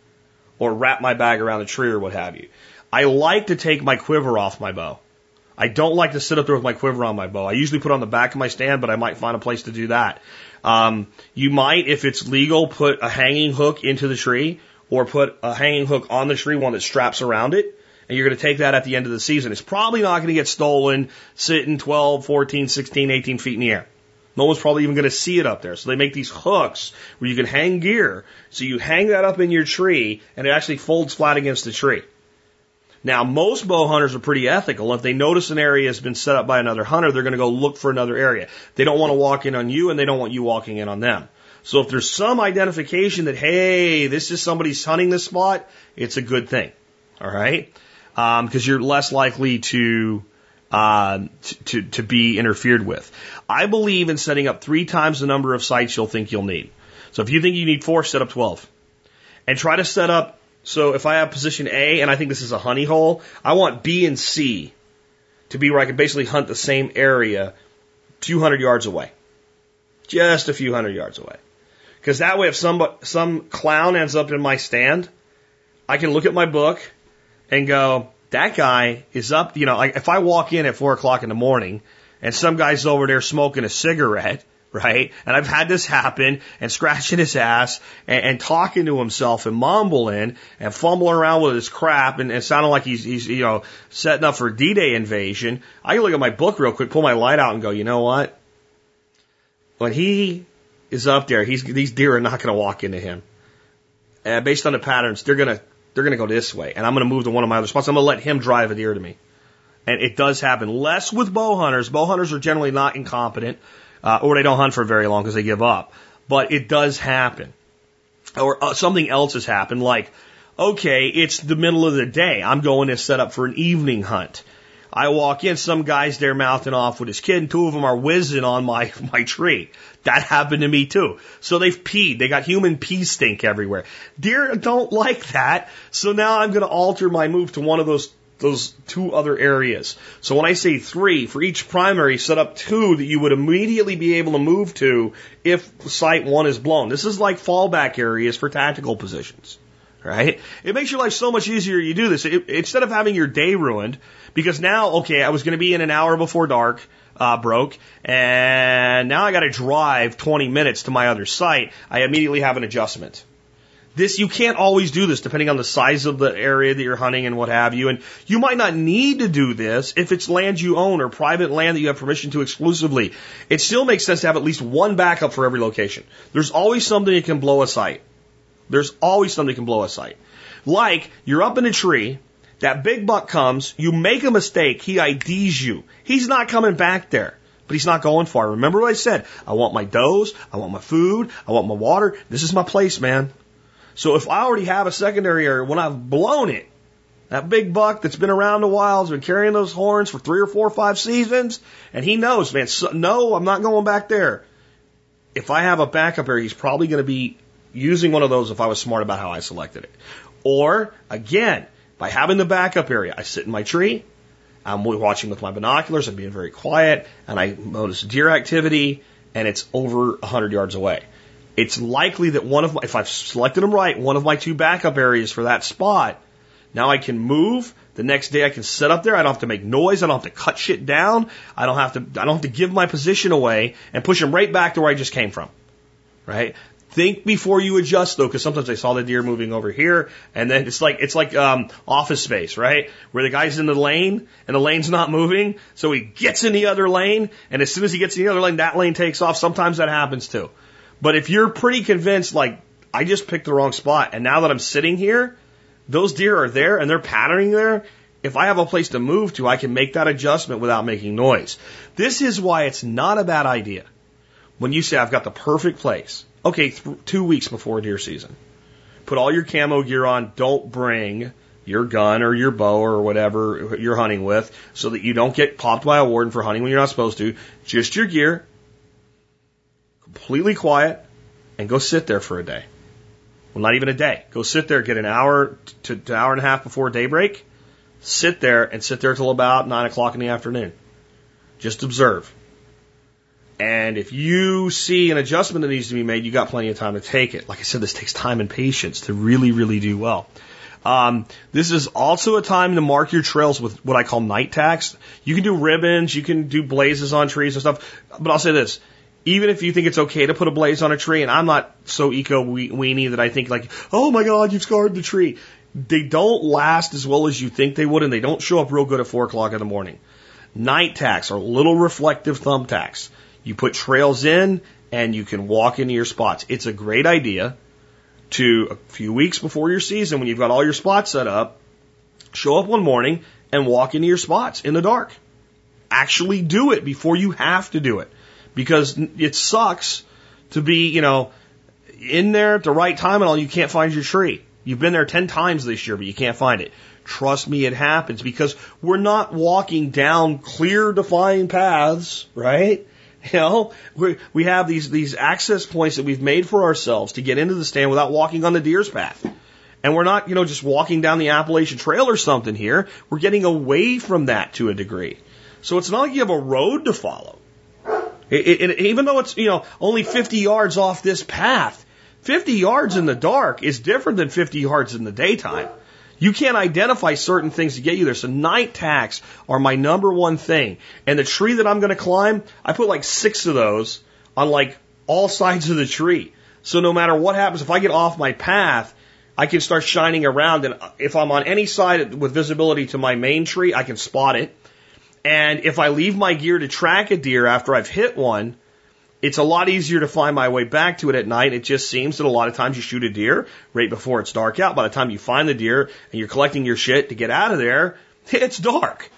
or wrap my bag around a tree or what have you. I like to take my quiver off my bow. I don't like to sit up there with my quiver on my bow. I usually put it on the back of my stand, but I might find a place to do that. Um, you might, if it's legal, put a hanging hook into the tree or put a hanging hook on the tree, one that straps around it and you're going to take that at the end of the season. It's probably not going to get stolen sitting 12, 14, 16, 18 feet in the air. No one's probably even going to see it up there. So they make these hooks where you can hang gear. So you hang that up in your tree and it actually folds flat against the tree. Now, most bow hunters are pretty ethical. If they notice an area has been set up by another hunter, they're going to go look for another area. They don't want to walk in on you and they don't want you walking in on them. So if there's some identification that, hey, this is somebody's hunting this spot, it's a good thing. All right because um, you're less likely to, uh, to to be interfered with. I believe in setting up three times the number of sites you'll think you'll need. So if you think you need four, set up twelve, and try to set up. So if I have position A and I think this is a honey hole, I want B and C to be where I can basically hunt the same area, few hundred yards away, just a few hundred yards away. Because that way, if some some clown ends up in my stand, I can look at my book and go, that guy is up, you know, like if I walk in at four o'clock in the morning and some guy's over there smoking a cigarette, right? And I've had this happen and scratching his ass and, and talking to himself and mumbling and fumbling around with his crap and, and sounding like he's, he's, you know, setting up for D-Day invasion. I can look at my book real quick, pull my light out and go, you know what? When he is up there, he's, these deer are not going to walk into him. Uh, based on the patterns, they're going to they're going to go this way, and I'm going to move to one of my other spots. I'm going to let him drive a deer to me. And it does happen. Less with bow hunters. Bow hunters are generally not incompetent, uh, or they don't hunt for very long because they give up. But it does happen. Or uh, something else has happened, like, okay, it's the middle of the day. I'm going to set up for an evening hunt. I walk in, some guy's there mouthing off with his kid, and two of them are whizzing on my, my tree. That happened to me too. So they've peed. They got human pee stink everywhere. Deer don't like that. So now I'm going to alter my move to one of those those two other areas. So when I say three, for each primary, set up two that you would immediately be able to move to if site one is blown. This is like fallback areas for tactical positions right? It makes your life so much easier you do this. It, instead of having your day ruined, because now, okay, I was going to be in an hour before dark, uh, broke, and now I got to drive 20 minutes to my other site. I immediately have an adjustment. This, you can't always do this depending on the size of the area that you're hunting and what have you. And you might not need to do this if it's land you own or private land that you have permission to exclusively. It still makes sense to have at least one backup for every location. There's always something that can blow a site. There's always something that can blow a site. Like, you're up in a tree, that big buck comes, you make a mistake, he IDs you. He's not coming back there. But he's not going far. Remember what I said? I want my does, I want my food, I want my water. This is my place, man. So if I already have a secondary area, when I've blown it, that big buck that's been around a while has been carrying those horns for three or four or five seasons, and he knows, man, so, no, I'm not going back there. If I have a backup area, he's probably going to be using one of those if I was smart about how I selected it. Or, again, by having the backup area, I sit in my tree, I'm watching with my binoculars, I'm being very quiet, and I notice deer activity, and it's over 100 yards away it's likely that one of my, if I've selected them right, one of my two backup areas for that spot, now I can move. The next day I can set up there. I don't have to make noise. I don't have to cut shit down. I don't have to, I don't have to give my position away and push them right back to where I just came from. Right? Think before you adjust though, because sometimes I saw the deer moving over here, and then it's like it's like um, office space, right? Where the guy's in the lane and the lane's not moving, so he gets in the other lane, and as soon as he gets in the other lane, that lane takes off. Sometimes that happens too. But if you're pretty convinced, like, I just picked the wrong spot, and now that I'm sitting here, those deer are there and they're patterning there. If I have a place to move to, I can make that adjustment without making noise. This is why it's not a bad idea. When you say, I've got the perfect place. Okay, th- two weeks before deer season. Put all your camo gear on. Don't bring your gun or your bow or whatever you're hunting with so that you don't get popped by a warden for hunting when you're not supposed to. Just your gear completely quiet, and go sit there for a day. Well, not even a day. Go sit there, get an hour to, to hour and a half before daybreak. Sit there and sit there till about nine o'clock in the afternoon. Just observe. And if you see an adjustment that needs to be made, you got plenty of time to take it. Like I said, this takes time and patience to really, really do well. Um, this is also a time to mark your trails with what I call night tacks. You can do ribbons, you can do blazes on trees and stuff, but I'll say this: even if you think it's okay to put a blaze on a tree, and I'm not so eco weenie that I think like, oh my God, you've scarred the tree. They don't last as well as you think they would, and they don't show up real good at four o'clock in the morning. Night tacks are little reflective thumbtacks. You put trails in, and you can walk into your spots. It's a great idea to a few weeks before your season, when you've got all your spots set up, show up one morning and walk into your spots in the dark. Actually do it before you have to do it because it sucks to be, you know, in there at the right time and all, you can't find your tree. You've been there 10 times this year, but you can't find it. Trust me, it happens because we're not walking down clear defined paths, right? You know, we we have these, these access points that we've made for ourselves to get into the stand without walking on the deer's path. And we're not, you know, just walking down the Appalachian Trail or something here. We're getting away from that to a degree. So it's not like you have a road to follow. It, it, even though it's, you know, only 50 yards off this path, 50 yards in the dark is different than 50 yards in the daytime. You can't identify certain things to get you there. So night tacks are my number one thing. And the tree that I'm going to climb, I put like six of those on like all sides of the tree. So no matter what happens, if I get off my path, I can start shining around. And if I'm on any side with visibility to my main tree, I can spot it. And if I leave my gear to track a deer after I've hit one, it's a lot easier to find my way back to it at night. It just seems that a lot of times you shoot a deer right before it's dark out. By the time you find the deer and you're collecting your shit to get out of there, it's dark.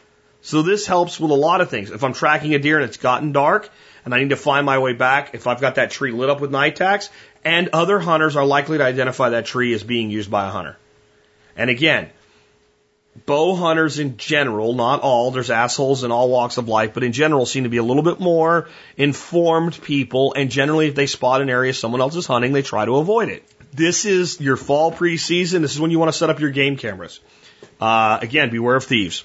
So this helps with a lot of things. If I'm tracking a deer and it's gotten dark and I need to find my way back, if I've got that tree lit up with night tacks, and other hunters are likely to identify that tree as being used by a hunter. And again, bow hunters in general, not all, there's assholes in all walks of life, but in general seem to be a little bit more informed people. And generally, if they spot an area someone else is hunting, they try to avoid it. This is your fall preseason. This is when you want to set up your game cameras. Uh, again, beware of thieves.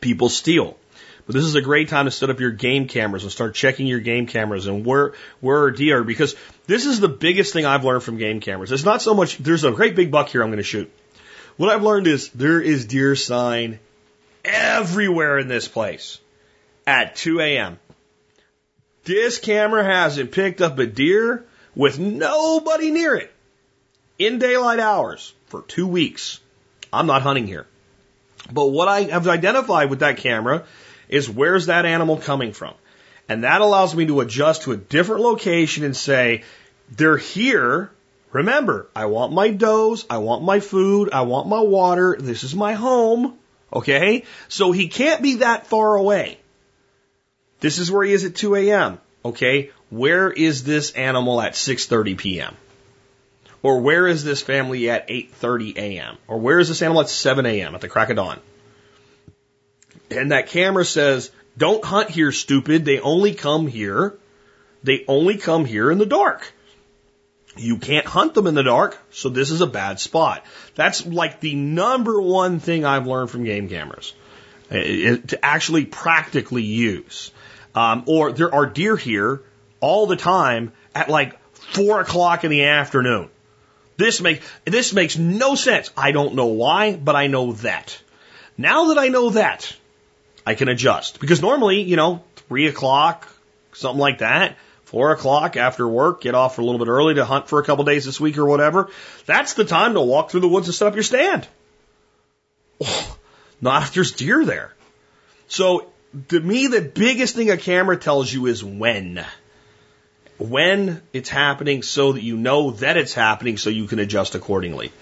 People steal. But this is a great time to set up your game cameras and start checking your game cameras and where where are deer because this is the biggest thing I've learned from game cameras. It's not so much there's a great big buck here I'm going to shoot. What I've learned is there is deer sign everywhere in this place at 2 a.m. This camera hasn't picked up a deer with nobody near it in daylight hours for two weeks. I'm not hunting here. But what I have identified with that camera is where's that animal coming from? And that allows me to adjust to a different location and say, they're here. Remember, I want my does, I want my food, I want my water. This is my home. Okay? So he can't be that far away. This is where he is at 2 a.m. Okay? Where is this animal at 6:30 p.m.? Or where is this family at 8:30 a.m.? Or where is this animal at 7 a.m. at the crack of dawn? And that camera says, "Don't hunt here, stupid. They only come here. They only come here in the dark." You can't hunt them in the dark, so this is a bad spot. That's like the number one thing I've learned from game cameras to actually practically use. Um, or there are deer here all the time at like four o'clock in the afternoon. This makes this makes no sense. I don't know why, but I know that. Now that I know that, I can adjust because normally, you know, three o'clock, something like that, four o'clock after work, get off a little bit early to hunt for a couple days this week or whatever. That's the time to walk through the woods and set up your stand. Oh, Not if there's deer there. So to me, the biggest thing a camera tells you is when when it's happening so that you know that it's happening so you can adjust accordingly.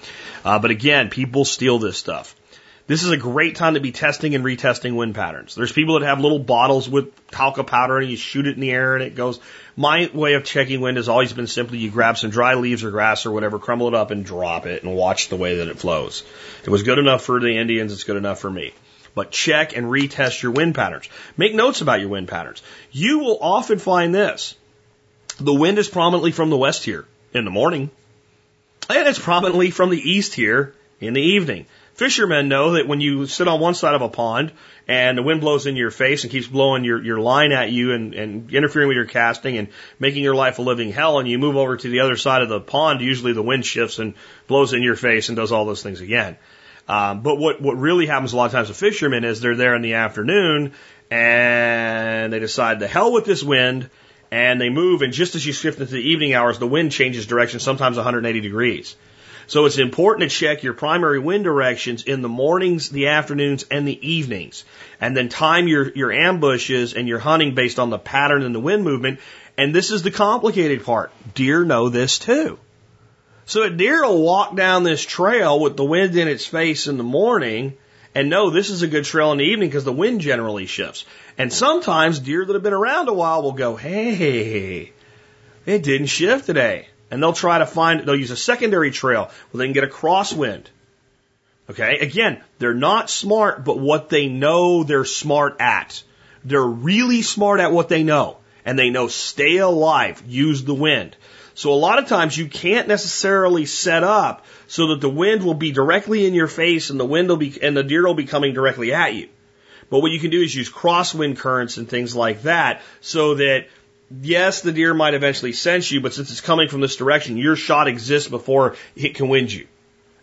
Uh, but again, people steal this stuff. This is a great time to be testing and retesting wind patterns. There's people that have little bottles with talcum powder and you shoot it in the air and it goes. My way of checking wind has always been simply you grab some dry leaves or grass or whatever, crumble it up and drop it and watch the way that it flows. It was good enough for the Indians, it's good enough for me. But check and retest your wind patterns. Make notes about your wind patterns. You will often find this. The wind is prominently from the west here in the morning, and it's prominently from the east here in the evening. Fishermen know that when you sit on one side of a pond and the wind blows in your face and keeps blowing your, your line at you and, and interfering with your casting and making your life a living hell, and you move over to the other side of the pond, usually the wind shifts and blows in your face and does all those things again. Um, but what, what really happens a lot of times with fishermen is they're there in the afternoon and they decide to hell with this wind and they move, and just as you shift into the evening hours, the wind changes direction, sometimes 180 degrees. So it's important to check your primary wind directions in the mornings, the afternoons, and the evenings. And then time your, your ambushes and your hunting based on the pattern and the wind movement. And this is the complicated part. Deer know this too. So a deer will walk down this trail with the wind in its face in the morning and know this is a good trail in the evening because the wind generally shifts. And sometimes deer that have been around a while will go, hey, it didn't shift today. And they'll try to find, they'll use a secondary trail where they can get a crosswind. Okay. Again, they're not smart, but what they know they're smart at. They're really smart at what they know. And they know stay alive, use the wind. So a lot of times you can't necessarily set up so that the wind will be directly in your face and the wind will be, and the deer will be coming directly at you. But what you can do is use crosswind currents and things like that so that yes, the deer might eventually sense you, but since it's coming from this direction, your shot exists before it can wind you.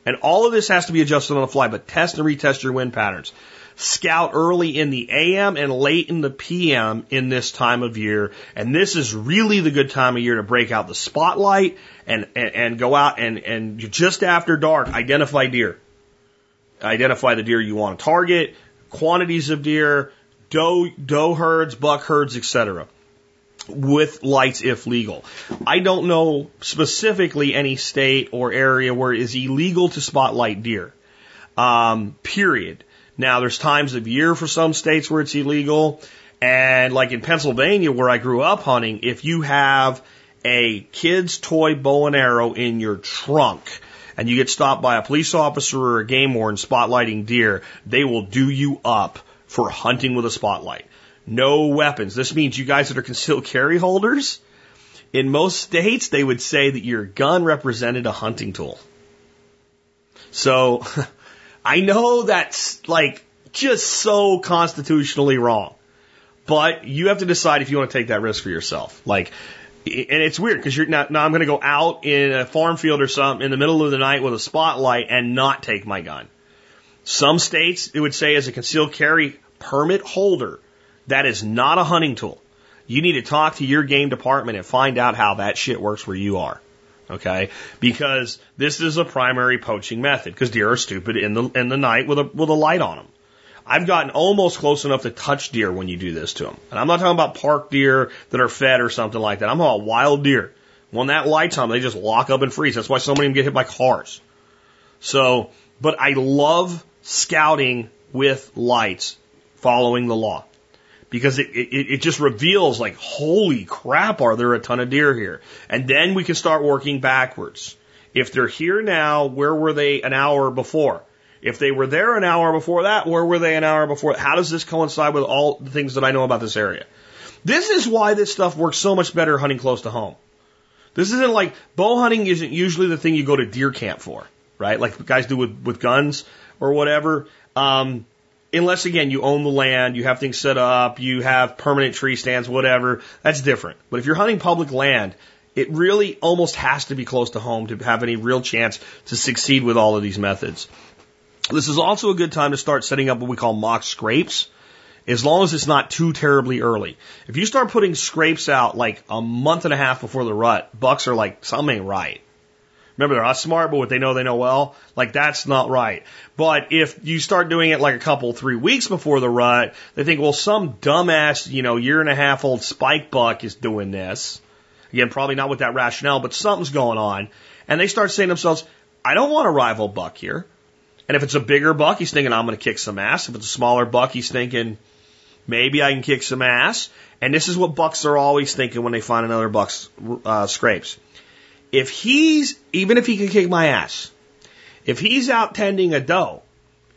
And all of this has to be adjusted on the fly, but test and retest your wind patterns. Scout early in the AM and late in the PM in this time of year. And this is really the good time of year to break out the spotlight and, and, and go out and, and just after dark, identify deer. Identify the deer you want to target, quantities of deer, doe, doe herds, buck herds, etc. With lights if legal. I don't know specifically any state or area where it is illegal to spotlight deer. Um, period. Now, there's times of year for some states where it's illegal. And like in Pennsylvania, where I grew up hunting, if you have a kid's toy bow and arrow in your trunk and you get stopped by a police officer or a game warden spotlighting deer, they will do you up for hunting with a spotlight. No weapons. This means you guys that are concealed carry holders, in most states, they would say that your gun represented a hunting tool. So I know that's like just so constitutionally wrong, but you have to decide if you want to take that risk for yourself. Like, and it's weird because you're not, now I'm going to go out in a farm field or something in the middle of the night with a spotlight and not take my gun. Some states, it would say as a concealed carry permit holder, that is not a hunting tool. You need to talk to your game department and find out how that shit works where you are. Okay? Because this is a primary poaching method because deer are stupid in the, in the night with a, with a light on them. I've gotten almost close enough to touch deer when you do this to them. And I'm not talking about park deer that are fed or something like that. I'm talking about wild deer. When that light's on, they just lock up and freeze. That's why so many of them get hit by cars. So, but I love scouting with lights following the law because it, it, it just reveals like, holy crap, are there a ton of deer here? And then we can start working backwards. If they're here now, where were they an hour before? If they were there an hour before that, where were they an hour before? How does this coincide with all the things that I know about this area? This is why this stuff works so much better hunting close to home. This isn't like bow hunting isn't usually the thing you go to deer camp for, right? Like guys do with, with guns or whatever. Um, unless again you own the land, you have things set up, you have permanent tree stands, whatever. That's different. But if you're hunting public land, it really almost has to be close to home to have any real chance to succeed with all of these methods. This is also a good time to start setting up what we call mock scrapes, as long as it's not too terribly early. If you start putting scrapes out like a month and a half before the rut, bucks are like, something ain't right. Remember, they're not smart, but what they know, they know well. Like, that's not right. But if you start doing it like a couple, three weeks before the rut, they think, well, some dumbass, you know, year and a half old spike buck is doing this. Again, probably not with that rationale, but something's going on. And they start saying to themselves, I don't want a rival buck here. And if it's a bigger buck, he's thinking, I'm going to kick some ass. If it's a smaller buck, he's thinking, maybe I can kick some ass. And this is what bucks are always thinking when they find another buck's uh, scrapes. If he's, even if he can kick my ass, if he's out tending a doe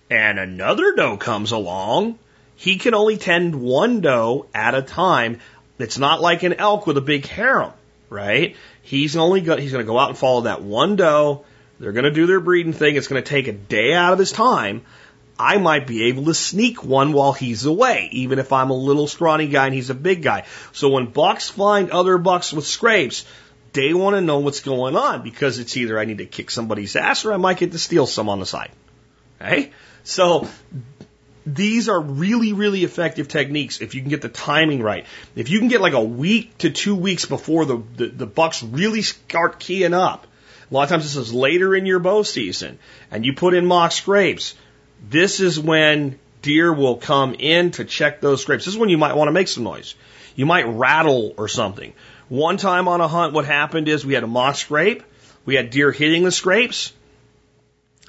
and another doe comes along, he can only tend one doe at a time. It's not like an elk with a big harem, right? He's only go, he's going to go out and follow that one doe they're going to do their breeding thing. It's going to take a day out of his time. I might be able to sneak one while he's away, even if I'm a little scrawny guy and he's a big guy. So when bucks find other bucks with scrapes, they want to know what's going on because it's either I need to kick somebody's ass or I might get to steal some on the side. Okay? So these are really, really effective techniques if you can get the timing right. If you can get like a week to two weeks before the, the, the bucks really start keying up, a lot of times this is later in your bow season and you put in mock scrapes. This is when deer will come in to check those scrapes. This is when you might want to make some noise. You might rattle or something. One time on a hunt, what happened is we had a mock scrape. We had deer hitting the scrapes.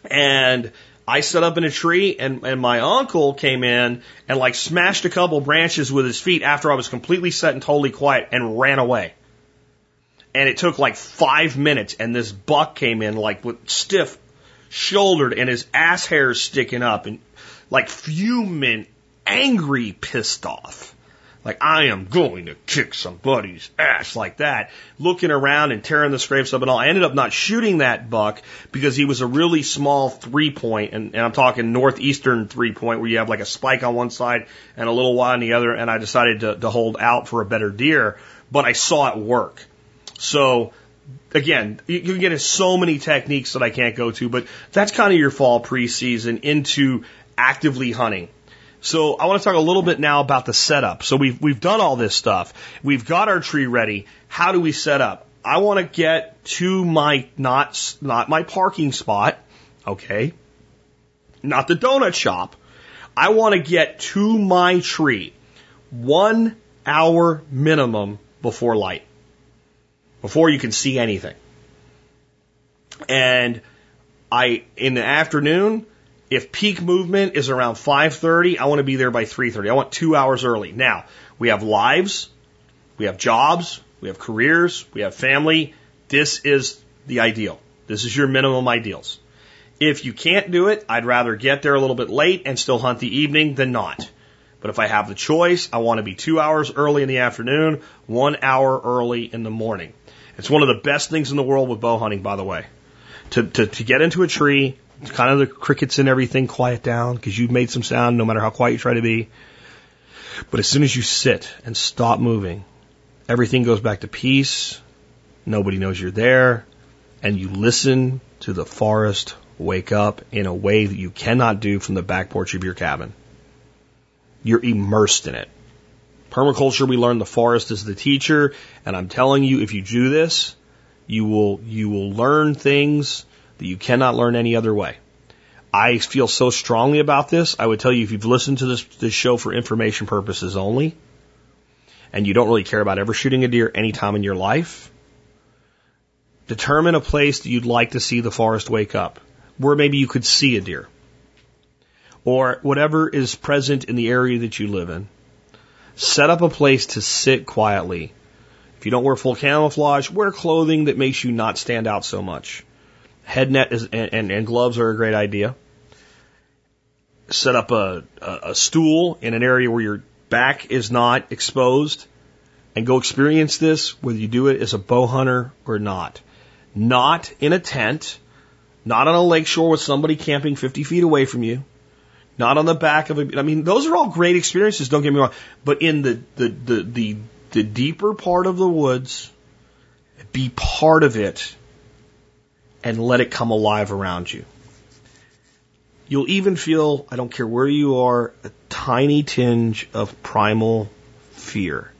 And I set up in a tree and, and my uncle came in and like smashed a couple branches with his feet after I was completely set and totally quiet and ran away and it took like five minutes, and this buck came in like with stiff shouldered and his ass hairs sticking up and like fuming, angry, pissed off. Like, I am going to kick somebody's ass like that. Looking around and tearing the scrapes up and all. I ended up not shooting that buck because he was a really small three point, and, and I'm talking northeastern three point where you have like a spike on one side and a little wide on the other, and I decided to, to hold out for a better deer, but I saw it work. So again, you can get so many techniques that I can't go to, but that's kind of your fall preseason into actively hunting. So I want to talk a little bit now about the setup. So we've we've done all this stuff. We've got our tree ready. How do we set up? I want to get to my not not my parking spot, okay? Not the donut shop. I want to get to my tree 1 hour minimum before light before you can see anything. And I, in the afternoon, if peak movement is around 5.30, I want to be there by 3.30. I want two hours early. Now, we have lives, we have jobs, we have careers, we have family. This is the ideal. This is your minimum ideals. If you can't do it, I'd rather get there a little bit late and still hunt the evening than not. But if I have the choice, I want to be two hours early in the afternoon, one hour early in the morning. It's one of the best things in the world with bow hunting, by the way. To, to, to get into a tree, kind of the crickets and everything quiet down because you've made some sound no matter how quiet you try to be. But as soon as you sit and stop moving, everything goes back to peace. Nobody knows you're there. And you listen to the forest wake up in a way that you cannot do from the back porch of your cabin. You're immersed in it. Permaculture, we learn the forest is the teacher, and I'm telling you, if you do this, you will you will learn things that you cannot learn any other way. I feel so strongly about this. I would tell you if you've listened to this this show for information purposes only, and you don't really care about ever shooting a deer any time in your life, determine a place that you'd like to see the forest wake up, where maybe you could see a deer, or whatever is present in the area that you live in. Set up a place to sit quietly. If you don't wear full camouflage, wear clothing that makes you not stand out so much. Head net is, and, and, and gloves are a great idea. Set up a, a, a stool in an area where your back is not exposed and go experience this, whether you do it as a bow hunter or not. Not in a tent, not on a lakeshore with somebody camping 50 feet away from you, not on the back of a, I mean, those are all great experiences, don't get me wrong, but in the, the, the, the, the deeper part of the woods, be part of it and let it come alive around you. You'll even feel, I don't care where you are, a tiny tinge of primal fear.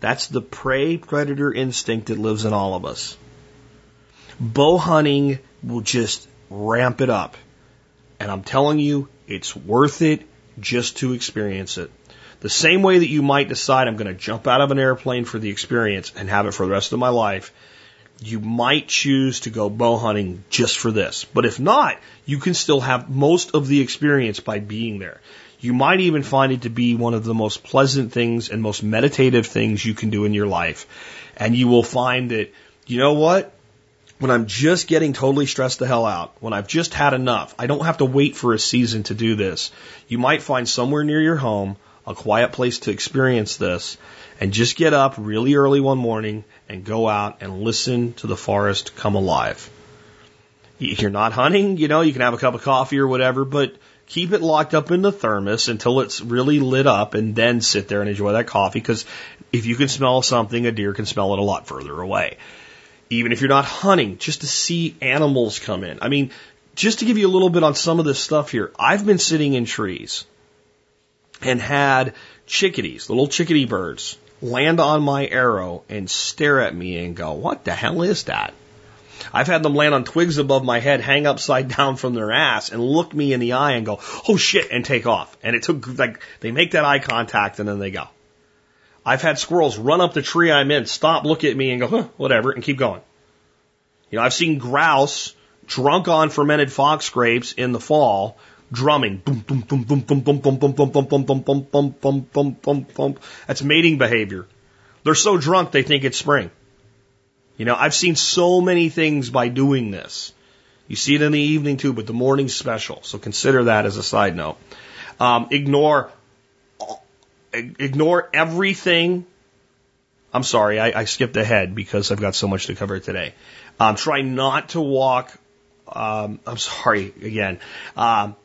That's the prey predator instinct that lives in all of us. Bow hunting will just ramp it up. And I'm telling you, it's worth it just to experience it. The same way that you might decide I'm going to jump out of an airplane for the experience and have it for the rest of my life, you might choose to go bow hunting just for this. But if not, you can still have most of the experience by being there. You might even find it to be one of the most pleasant things and most meditative things you can do in your life. And you will find that, you know what? When I'm just getting totally stressed the hell out, when I've just had enough, I don't have to wait for a season to do this. You might find somewhere near your home a quiet place to experience this and just get up really early one morning and go out and listen to the forest come alive. If you're not hunting, you know, you can have a cup of coffee or whatever, but keep it locked up in the thermos until it's really lit up and then sit there and enjoy that coffee because if you can smell something, a deer can smell it a lot further away. Even if you're not hunting, just to see animals come in. I mean, just to give you a little bit on some of this stuff here, I've been sitting in trees and had chickadees, little chickadee birds, land on my arrow and stare at me and go, what the hell is that? I've had them land on twigs above my head, hang upside down from their ass and look me in the eye and go, oh shit, and take off. And it took, like, they make that eye contact and then they go. I've had squirrels run up the tree I'm in, stop, look at me and go, huh, whatever, and keep going. You know, I've seen grouse drunk on fermented fox grapes in the fall drumming. Boom, boom, boom, boom, boom, boom, boom, boom, boom, boom, boom, boom, boom, boom, boom, boom. That's mating behavior. They're so drunk they think it's spring. You know, I've seen so many things by doing this. You see it in the evening too, but the morning's special. So consider that as a side note. Um, ignore, ignore everything. I'm sorry, I, I skipped ahead because I've got so much to cover today. Um, try not to walk. Um, I'm sorry again. Um,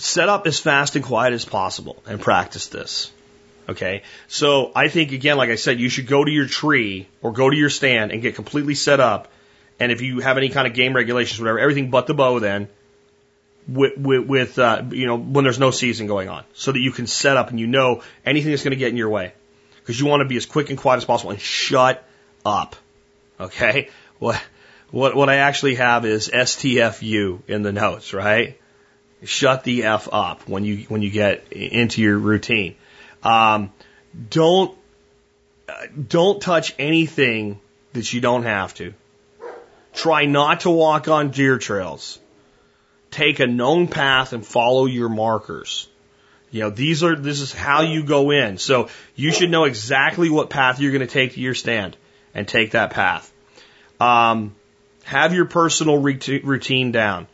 set up as fast and quiet as possible and practice this. Okay. So I think again, like I said, you should go to your tree or go to your stand and get completely set up. And if you have any kind of game regulations, whatever, everything but the bow then with, with, with uh, you know, when there's no season going on so that you can set up and you know anything that's going to get in your way because you want to be as quick and quiet as possible and shut up. Okay. What, what, what I actually have is STFU in the notes, right? Shut the f up when you when you get into your routine. Um, don't don't touch anything that you don't have to. Try not to walk on deer trails. Take a known path and follow your markers. You know, these are, this is how you go in. So you should know exactly what path you're going to take to your stand and take that path. Um, have your personal routine down.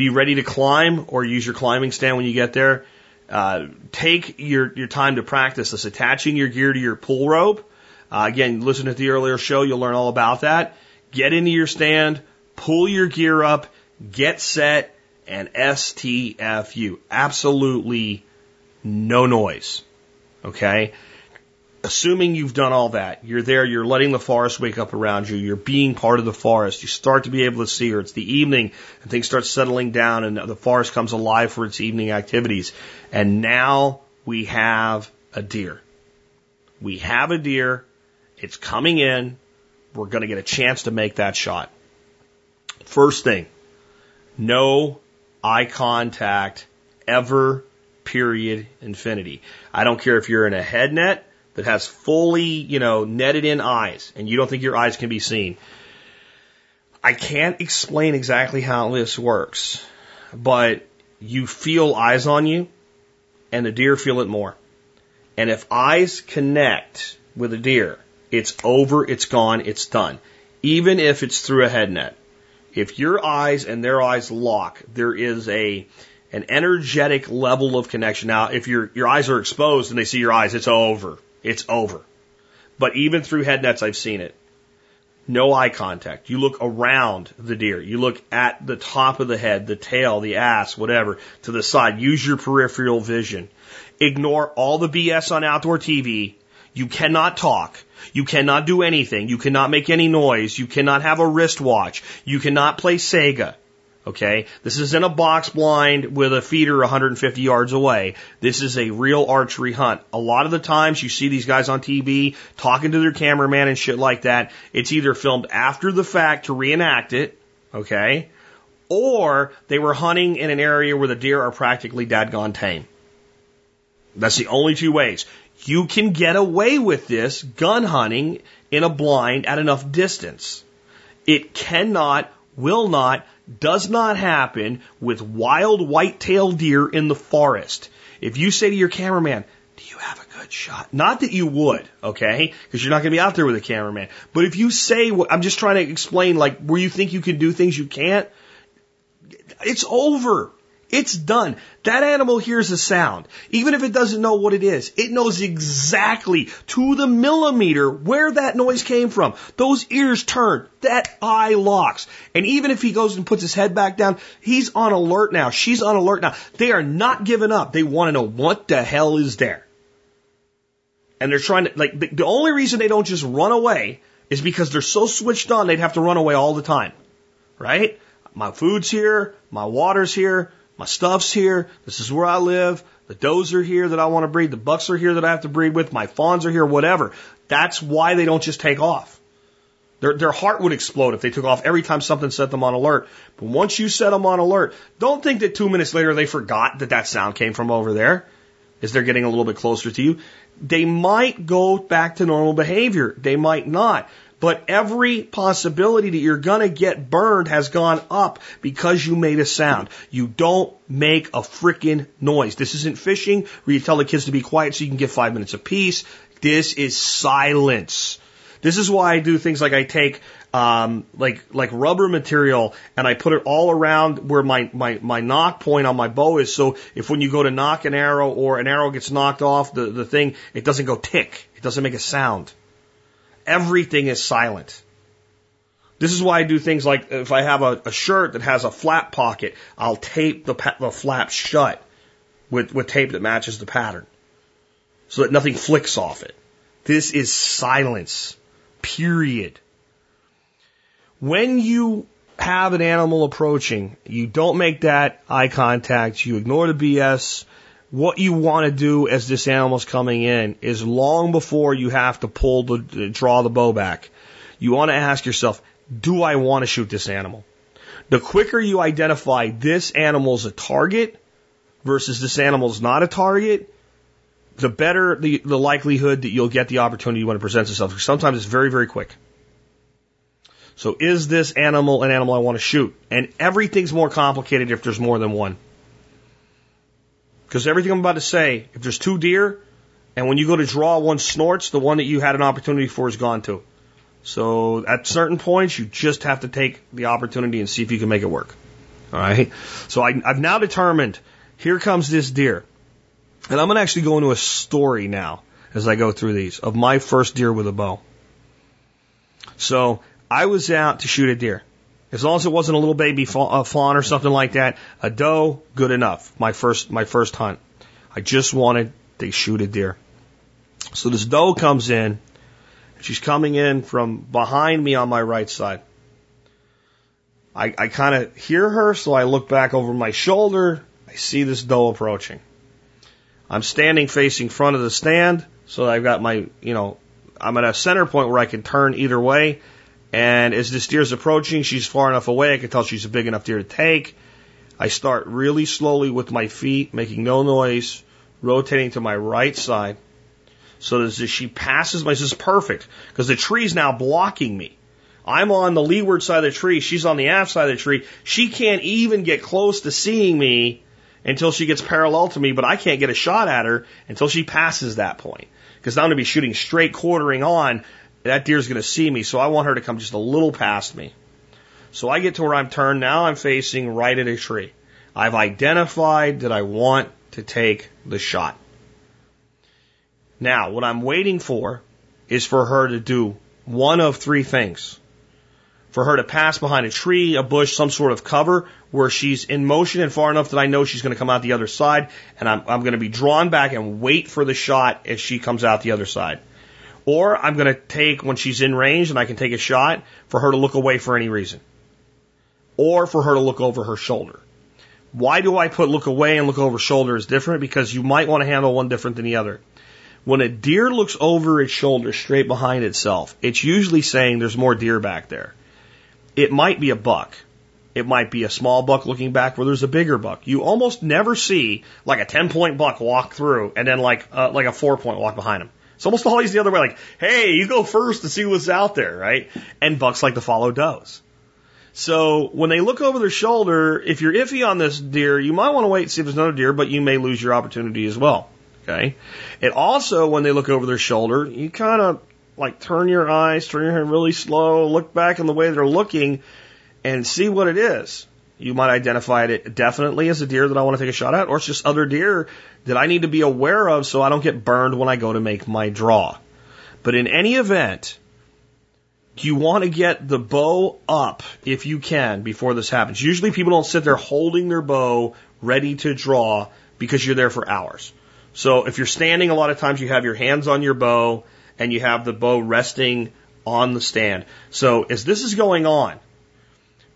Be ready to climb or use your climbing stand when you get there. Uh, take your, your time to practice this, attaching your gear to your pull rope. Uh, again, listen to the earlier show, you'll learn all about that. Get into your stand, pull your gear up, get set, and STFU. Absolutely no noise. Okay? Assuming you've done all that, you're there, you're letting the forest wake up around you, you're being part of the forest, you start to be able to see her. It's the evening and things start settling down and the forest comes alive for its evening activities. And now we have a deer. We have a deer. It's coming in. We're going to get a chance to make that shot. First thing, no eye contact ever, period, infinity. I don't care if you're in a head net that has fully, you know, netted in eyes and you don't think your eyes can be seen. I can't explain exactly how this works, but you feel eyes on you and the deer feel it more. And if eyes connect with a deer, it's over, it's gone, it's done. Even if it's through a head net. If your eyes and their eyes lock, there is a an energetic level of connection. Now, if your your eyes are exposed and they see your eyes, it's over. It's over. But even through head nets, I've seen it. No eye contact. You look around the deer. You look at the top of the head, the tail, the ass, whatever, to the side. Use your peripheral vision. Ignore all the BS on outdoor TV. You cannot talk. You cannot do anything. You cannot make any noise. You cannot have a wristwatch. You cannot play Sega. Okay? This is in a box blind with a feeder 150 yards away. This is a real archery hunt. A lot of the times you see these guys on TV talking to their cameraman and shit like that. It's either filmed after the fact to reenact it. Okay? Or they were hunting in an area where the deer are practically dadgone tame. That's the only two ways. You can get away with this gun hunting in a blind at enough distance. It cannot, will not, does not happen with wild white-tailed deer in the forest. If you say to your cameraman, do you have a good shot? Not that you would, okay? Because you're not going to be out there with a cameraman. But if you say, I'm just trying to explain, like, where you think you can do things you can't, it's over. It's done. That animal hears a sound. Even if it doesn't know what it is, it knows exactly to the millimeter where that noise came from. Those ears turn. That eye locks. And even if he goes and puts his head back down, he's on alert now. She's on alert now. They are not giving up. They want to know what the hell is there. And they're trying to, like, the, the only reason they don't just run away is because they're so switched on they'd have to run away all the time. Right? My food's here. My water's here. My stuff's here. This is where I live. The does are here that I want to breed. The bucks are here that I have to breed with. My fawns are here, whatever. That's why they don't just take off. Their, their heart would explode if they took off every time something set them on alert. But once you set them on alert, don't think that two minutes later they forgot that that sound came from over there as they're getting a little bit closer to you. They might go back to normal behavior. They might not. But every possibility that you're gonna get burned has gone up because you made a sound. You don't make a freaking noise. This isn't fishing where you tell the kids to be quiet so you can get five minutes apiece. This is silence. This is why I do things like I take um, like like rubber material and I put it all around where my, my my nock point on my bow is. So if when you go to nock an arrow or an arrow gets knocked off the the thing, it doesn't go tick. It doesn't make a sound. Everything is silent. This is why I do things like if I have a, a shirt that has a flap pocket, I'll tape the, the flap shut with, with tape that matches the pattern so that nothing flicks off it. This is silence. Period. When you have an animal approaching, you don't make that eye contact, you ignore the BS, what you want to do as this animal's coming in is long before you have to pull the, draw the bow back. You want to ask yourself, do I want to shoot this animal? The quicker you identify this animal's a target versus this animal's not a target, the better the, the likelihood that you'll get the opportunity when it presents itself. Because sometimes it's very, very quick. So is this animal an animal I want to shoot? And everything's more complicated if there's more than one. Because everything I'm about to say, if there's two deer, and when you go to draw, one snorts, the one that you had an opportunity for is gone too. So at certain points, you just have to take the opportunity and see if you can make it work. All right. So I, I've now determined here comes this deer. And I'm going to actually go into a story now as I go through these of my first deer with a bow. So I was out to shoot a deer. As long as it wasn't a little baby uh, fawn or something like that, a doe, good enough. My first, my first hunt. I just wanted to shoot a deer. So this doe comes in. She's coming in from behind me on my right side. I, I kind of hear her, so I look back over my shoulder. I see this doe approaching. I'm standing facing front of the stand, So I've got my, you know, I'm at a center point where I can turn either way. And as this deer is approaching, she's far enough away. I can tell she's a big enough deer to take. I start really slowly with my feet, making no noise, rotating to my right side. So as she passes my, this is perfect because the tree's now blocking me. I'm on the leeward side of the tree. She's on the aft side of the tree. She can't even get close to seeing me until she gets parallel to me, but I can't get a shot at her until she passes that point. Because I'm going to be shooting straight quartering on. That deer's going to see me, so I want her to come just a little past me. So I get to where I'm turned. Now I'm facing right at a tree. I've identified that I want to take the shot. Now, what I'm waiting for is for her to do one of three things. For her to pass behind a tree, a bush, some sort of cover where she's in motion and far enough that I know she's going to come out the other side and I'm, I'm going to be drawn back and wait for the shot as she comes out the other side. Or I'm going to take when she's in range and I can take a shot for her to look away for any reason. Or for her to look over her shoulder. Why do I put look away and look over shoulder is different? Because you might want to handle one different than the other. When a deer looks over its shoulder straight behind itself, it's usually saying there's more deer back there. It might be a buck. It might be a small buck looking back where there's a bigger buck. You almost never see like a 10 point buck walk through and then like, uh, like a four point walk behind him. It's almost always the other way, like, hey, you go first to see what's out there, right? And bucks like to follow does. So when they look over their shoulder, if you're iffy on this deer, you might want to wait and see if there's another deer, but you may lose your opportunity as well. Okay. It also, when they look over their shoulder, you kind of like turn your eyes, turn your head really slow, look back in the way they're looking and see what it is. You might identify it definitely as a deer that I want to take a shot at, or it's just other deer that I need to be aware of so I don't get burned when I go to make my draw. But in any event, you want to get the bow up if you can before this happens. Usually people don't sit there holding their bow ready to draw because you're there for hours. So if you're standing, a lot of times you have your hands on your bow and you have the bow resting on the stand. So as this is going on,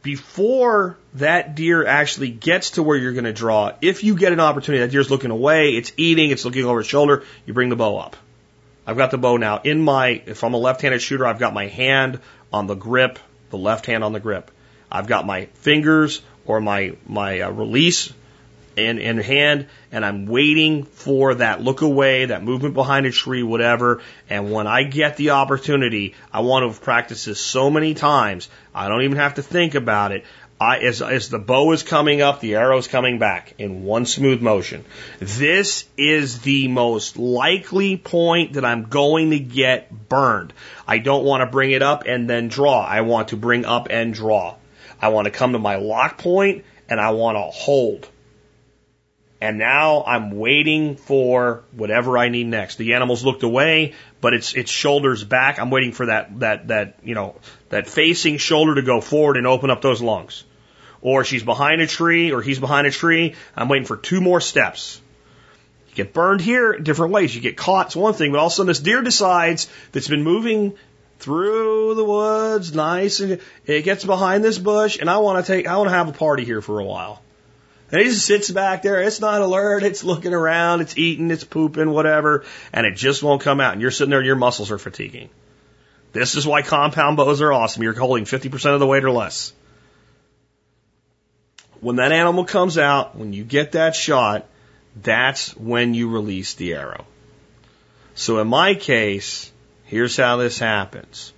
before that deer actually gets to where you're going to draw, if you get an opportunity, that deer's looking away, it's eating, it's looking over its shoulder, you bring the bow up. I've got the bow now in my, if I'm a left-handed shooter, I've got my hand on the grip, the left hand on the grip. I've got my fingers or my, my uh, release in, in hand and I'm waiting for that look away, that movement behind a tree, whatever. And when I get the opportunity, I want to have practiced this so many times, I don't even have to think about it. I, as, as the bow is coming up, the arrow is coming back in one smooth motion. This is the most likely point that I'm going to get burned. I don't want to bring it up and then draw. I want to bring up and draw. I want to come to my nock point and I want to hold. And now I'm waiting for whatever I need next. The animal's looked away, but it's its shoulders back. I'm waiting for that that that you know that facing shoulder to go forward and open up those lungs. Or she's behind a tree, or he's behind a tree. I'm waiting for two more steps. You get burned here different ways. You get caught, it's one thing, but all of a sudden this deer decides that's been moving through the woods, nice, and it gets behind this bush, and I want to take, I want to have a party here for a while. And it just sits back there. It's not alert. It's looking around. It's eating. It's pooping, whatever. And it just won't come out. And you're sitting there and your muscles are fatiguing. This is why compound bows are awesome. You're holding 50% of the weight or less. When that animal comes out, when you get that shot, that's when you release the arrow. So in my case, here's how this happens.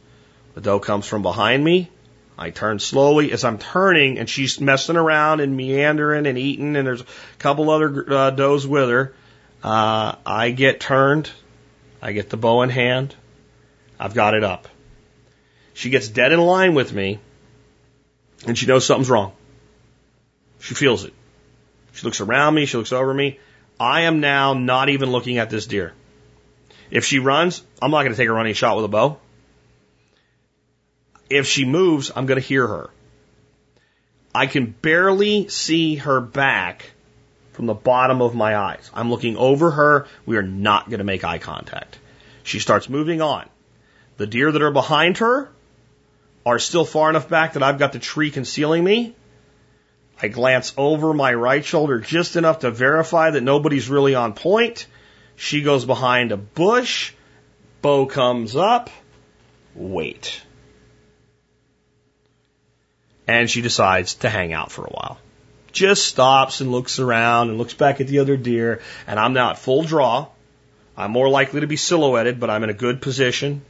The doe comes from behind me. I turn slowly as I'm turning, and she's messing around and meandering and eating, and there's a couple other uh, does with her. Uh, I get turned. I get the bow in hand. I've got it up. She gets dead in line with me, and she knows something's wrong. She feels it. She looks around me. She looks over me. I am now not even looking at this deer. If she runs, I'm not going to take a running shot with a bow. If she moves, I'm going to hear her. I can barely see her back from the bottom of my eyes. I'm looking over her. We are not going to make eye contact. She starts moving on. The deer that are behind her are still far enough back that I've got the tree concealing me. I glance over my right shoulder just enough to verify that nobody's really on point. She goes behind a bush. Bow comes up. Wait. And she decides to hang out for a while. Just stops and looks around and looks back at the other deer. And I'm now at full draw. I'm more likely to be silhouetted, but I'm in a good position.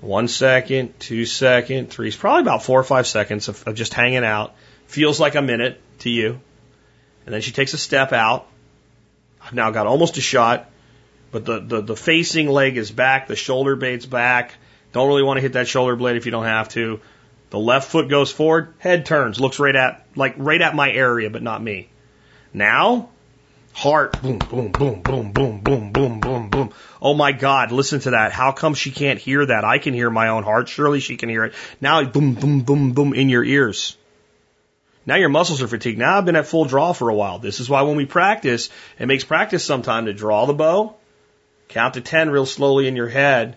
One second, two second, three. Probably about four or five seconds of, of just hanging out. Feels like a minute to you. And then she takes a step out. I've now got almost a shot, but the, the, the facing leg is back, the shoulder blade's back. Don't really want to hit that shoulder blade if you don't have to. The left foot goes forward, head turns, looks right at like right at my area, but not me. Now, heart, boom, boom, boom, boom, boom, boom, boom, boom, boom. Oh my God, listen to that. How come she can't hear that? I can hear my own heart. Surely she can hear it. Now, boom, boom, boom, boom in your ears. Now your muscles are fatigued. Now I've been at full draw for a while. This is why when we practice, it makes practice some time to draw the bow, count to 10 real slowly in your head,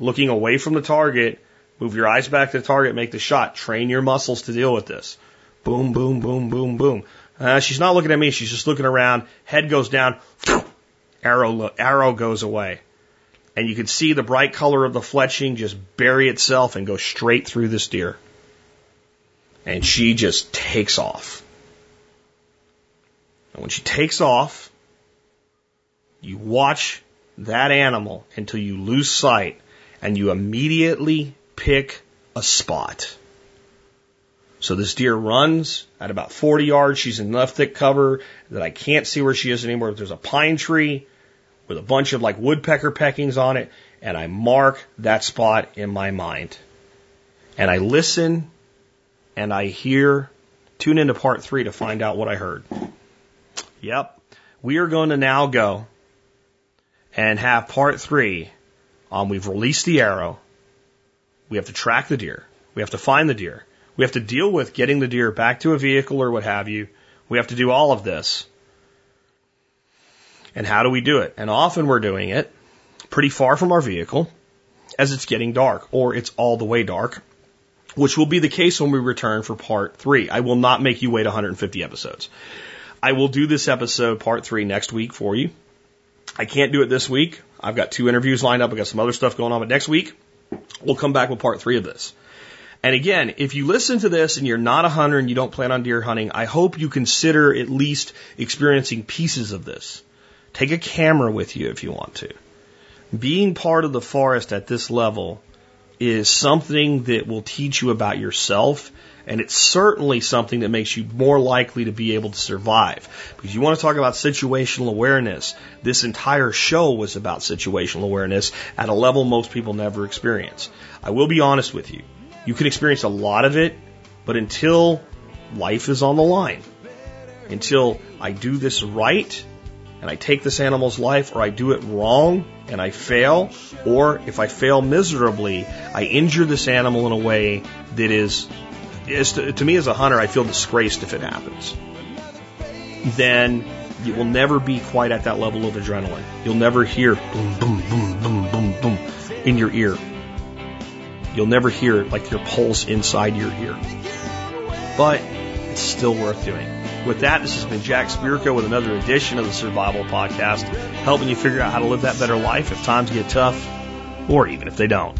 looking away from the target, move your eyes back to the target, make the shot. Train your muscles to deal with this. Boom, boom, boom, boom, boom. Uh, she's not looking at me. She's just looking around. Head goes down. Arrow, arrow goes away. And you can see the bright color of the fletching just bury itself and go straight through this deer and she just takes off. And when she takes off, you watch that animal until you lose sight and you immediately pick a spot. So this deer runs at about 40 yards. She's in enough thick cover that I can't see where she is anymore. There's a pine tree with a bunch of like woodpecker peckings on it, and I mark that spot in my mind. And I listen and I hear, tune into part three to find out what I heard. Yep. We are going to now go and have part three on we've released the arrow. We have to track the deer. We have to find the deer. We have to deal with getting the deer back to a vehicle or what have you. We have to do all of this. And how do we do it? And often we're doing it pretty far from our vehicle as it's getting dark or it's all the way dark which will be the case when we return for part three. I will not make you wait 150 episodes. I will do this episode, part three, next week for you. I can't do it this week. I've got two interviews lined up. I've got some other stuff going on, but next week, we'll come back with part three of this. And again, if you listen to this and you're not a hunter and you don't plan on deer hunting, I hope you consider at least experiencing pieces of this. Take a camera with you if you want to. Being part of the forest at this level is something that will teach you about yourself. And it's certainly something that makes you more likely to be able to survive. Because you want to talk about situational awareness. This entire show was about situational awareness at a level most people never experience. I will be honest with you. You can experience a lot of it, but until life is on the line, until I do this right, and I take this animal's life or I do it wrong and I fail, or if I fail miserably, I injure this animal in a way that is, to, to me as a hunter, I feel disgraced if it happens. Then you will never be quite at that level of adrenaline. You'll never hear boom, boom, boom, boom, boom, boom in your ear. You'll never hear like your pulse inside your ear. But it's still worth doing. With that, this has been Jack Spirko with another edition of the Survival Podcast, helping you figure out how to live that better life if times get tough, or even if they don't.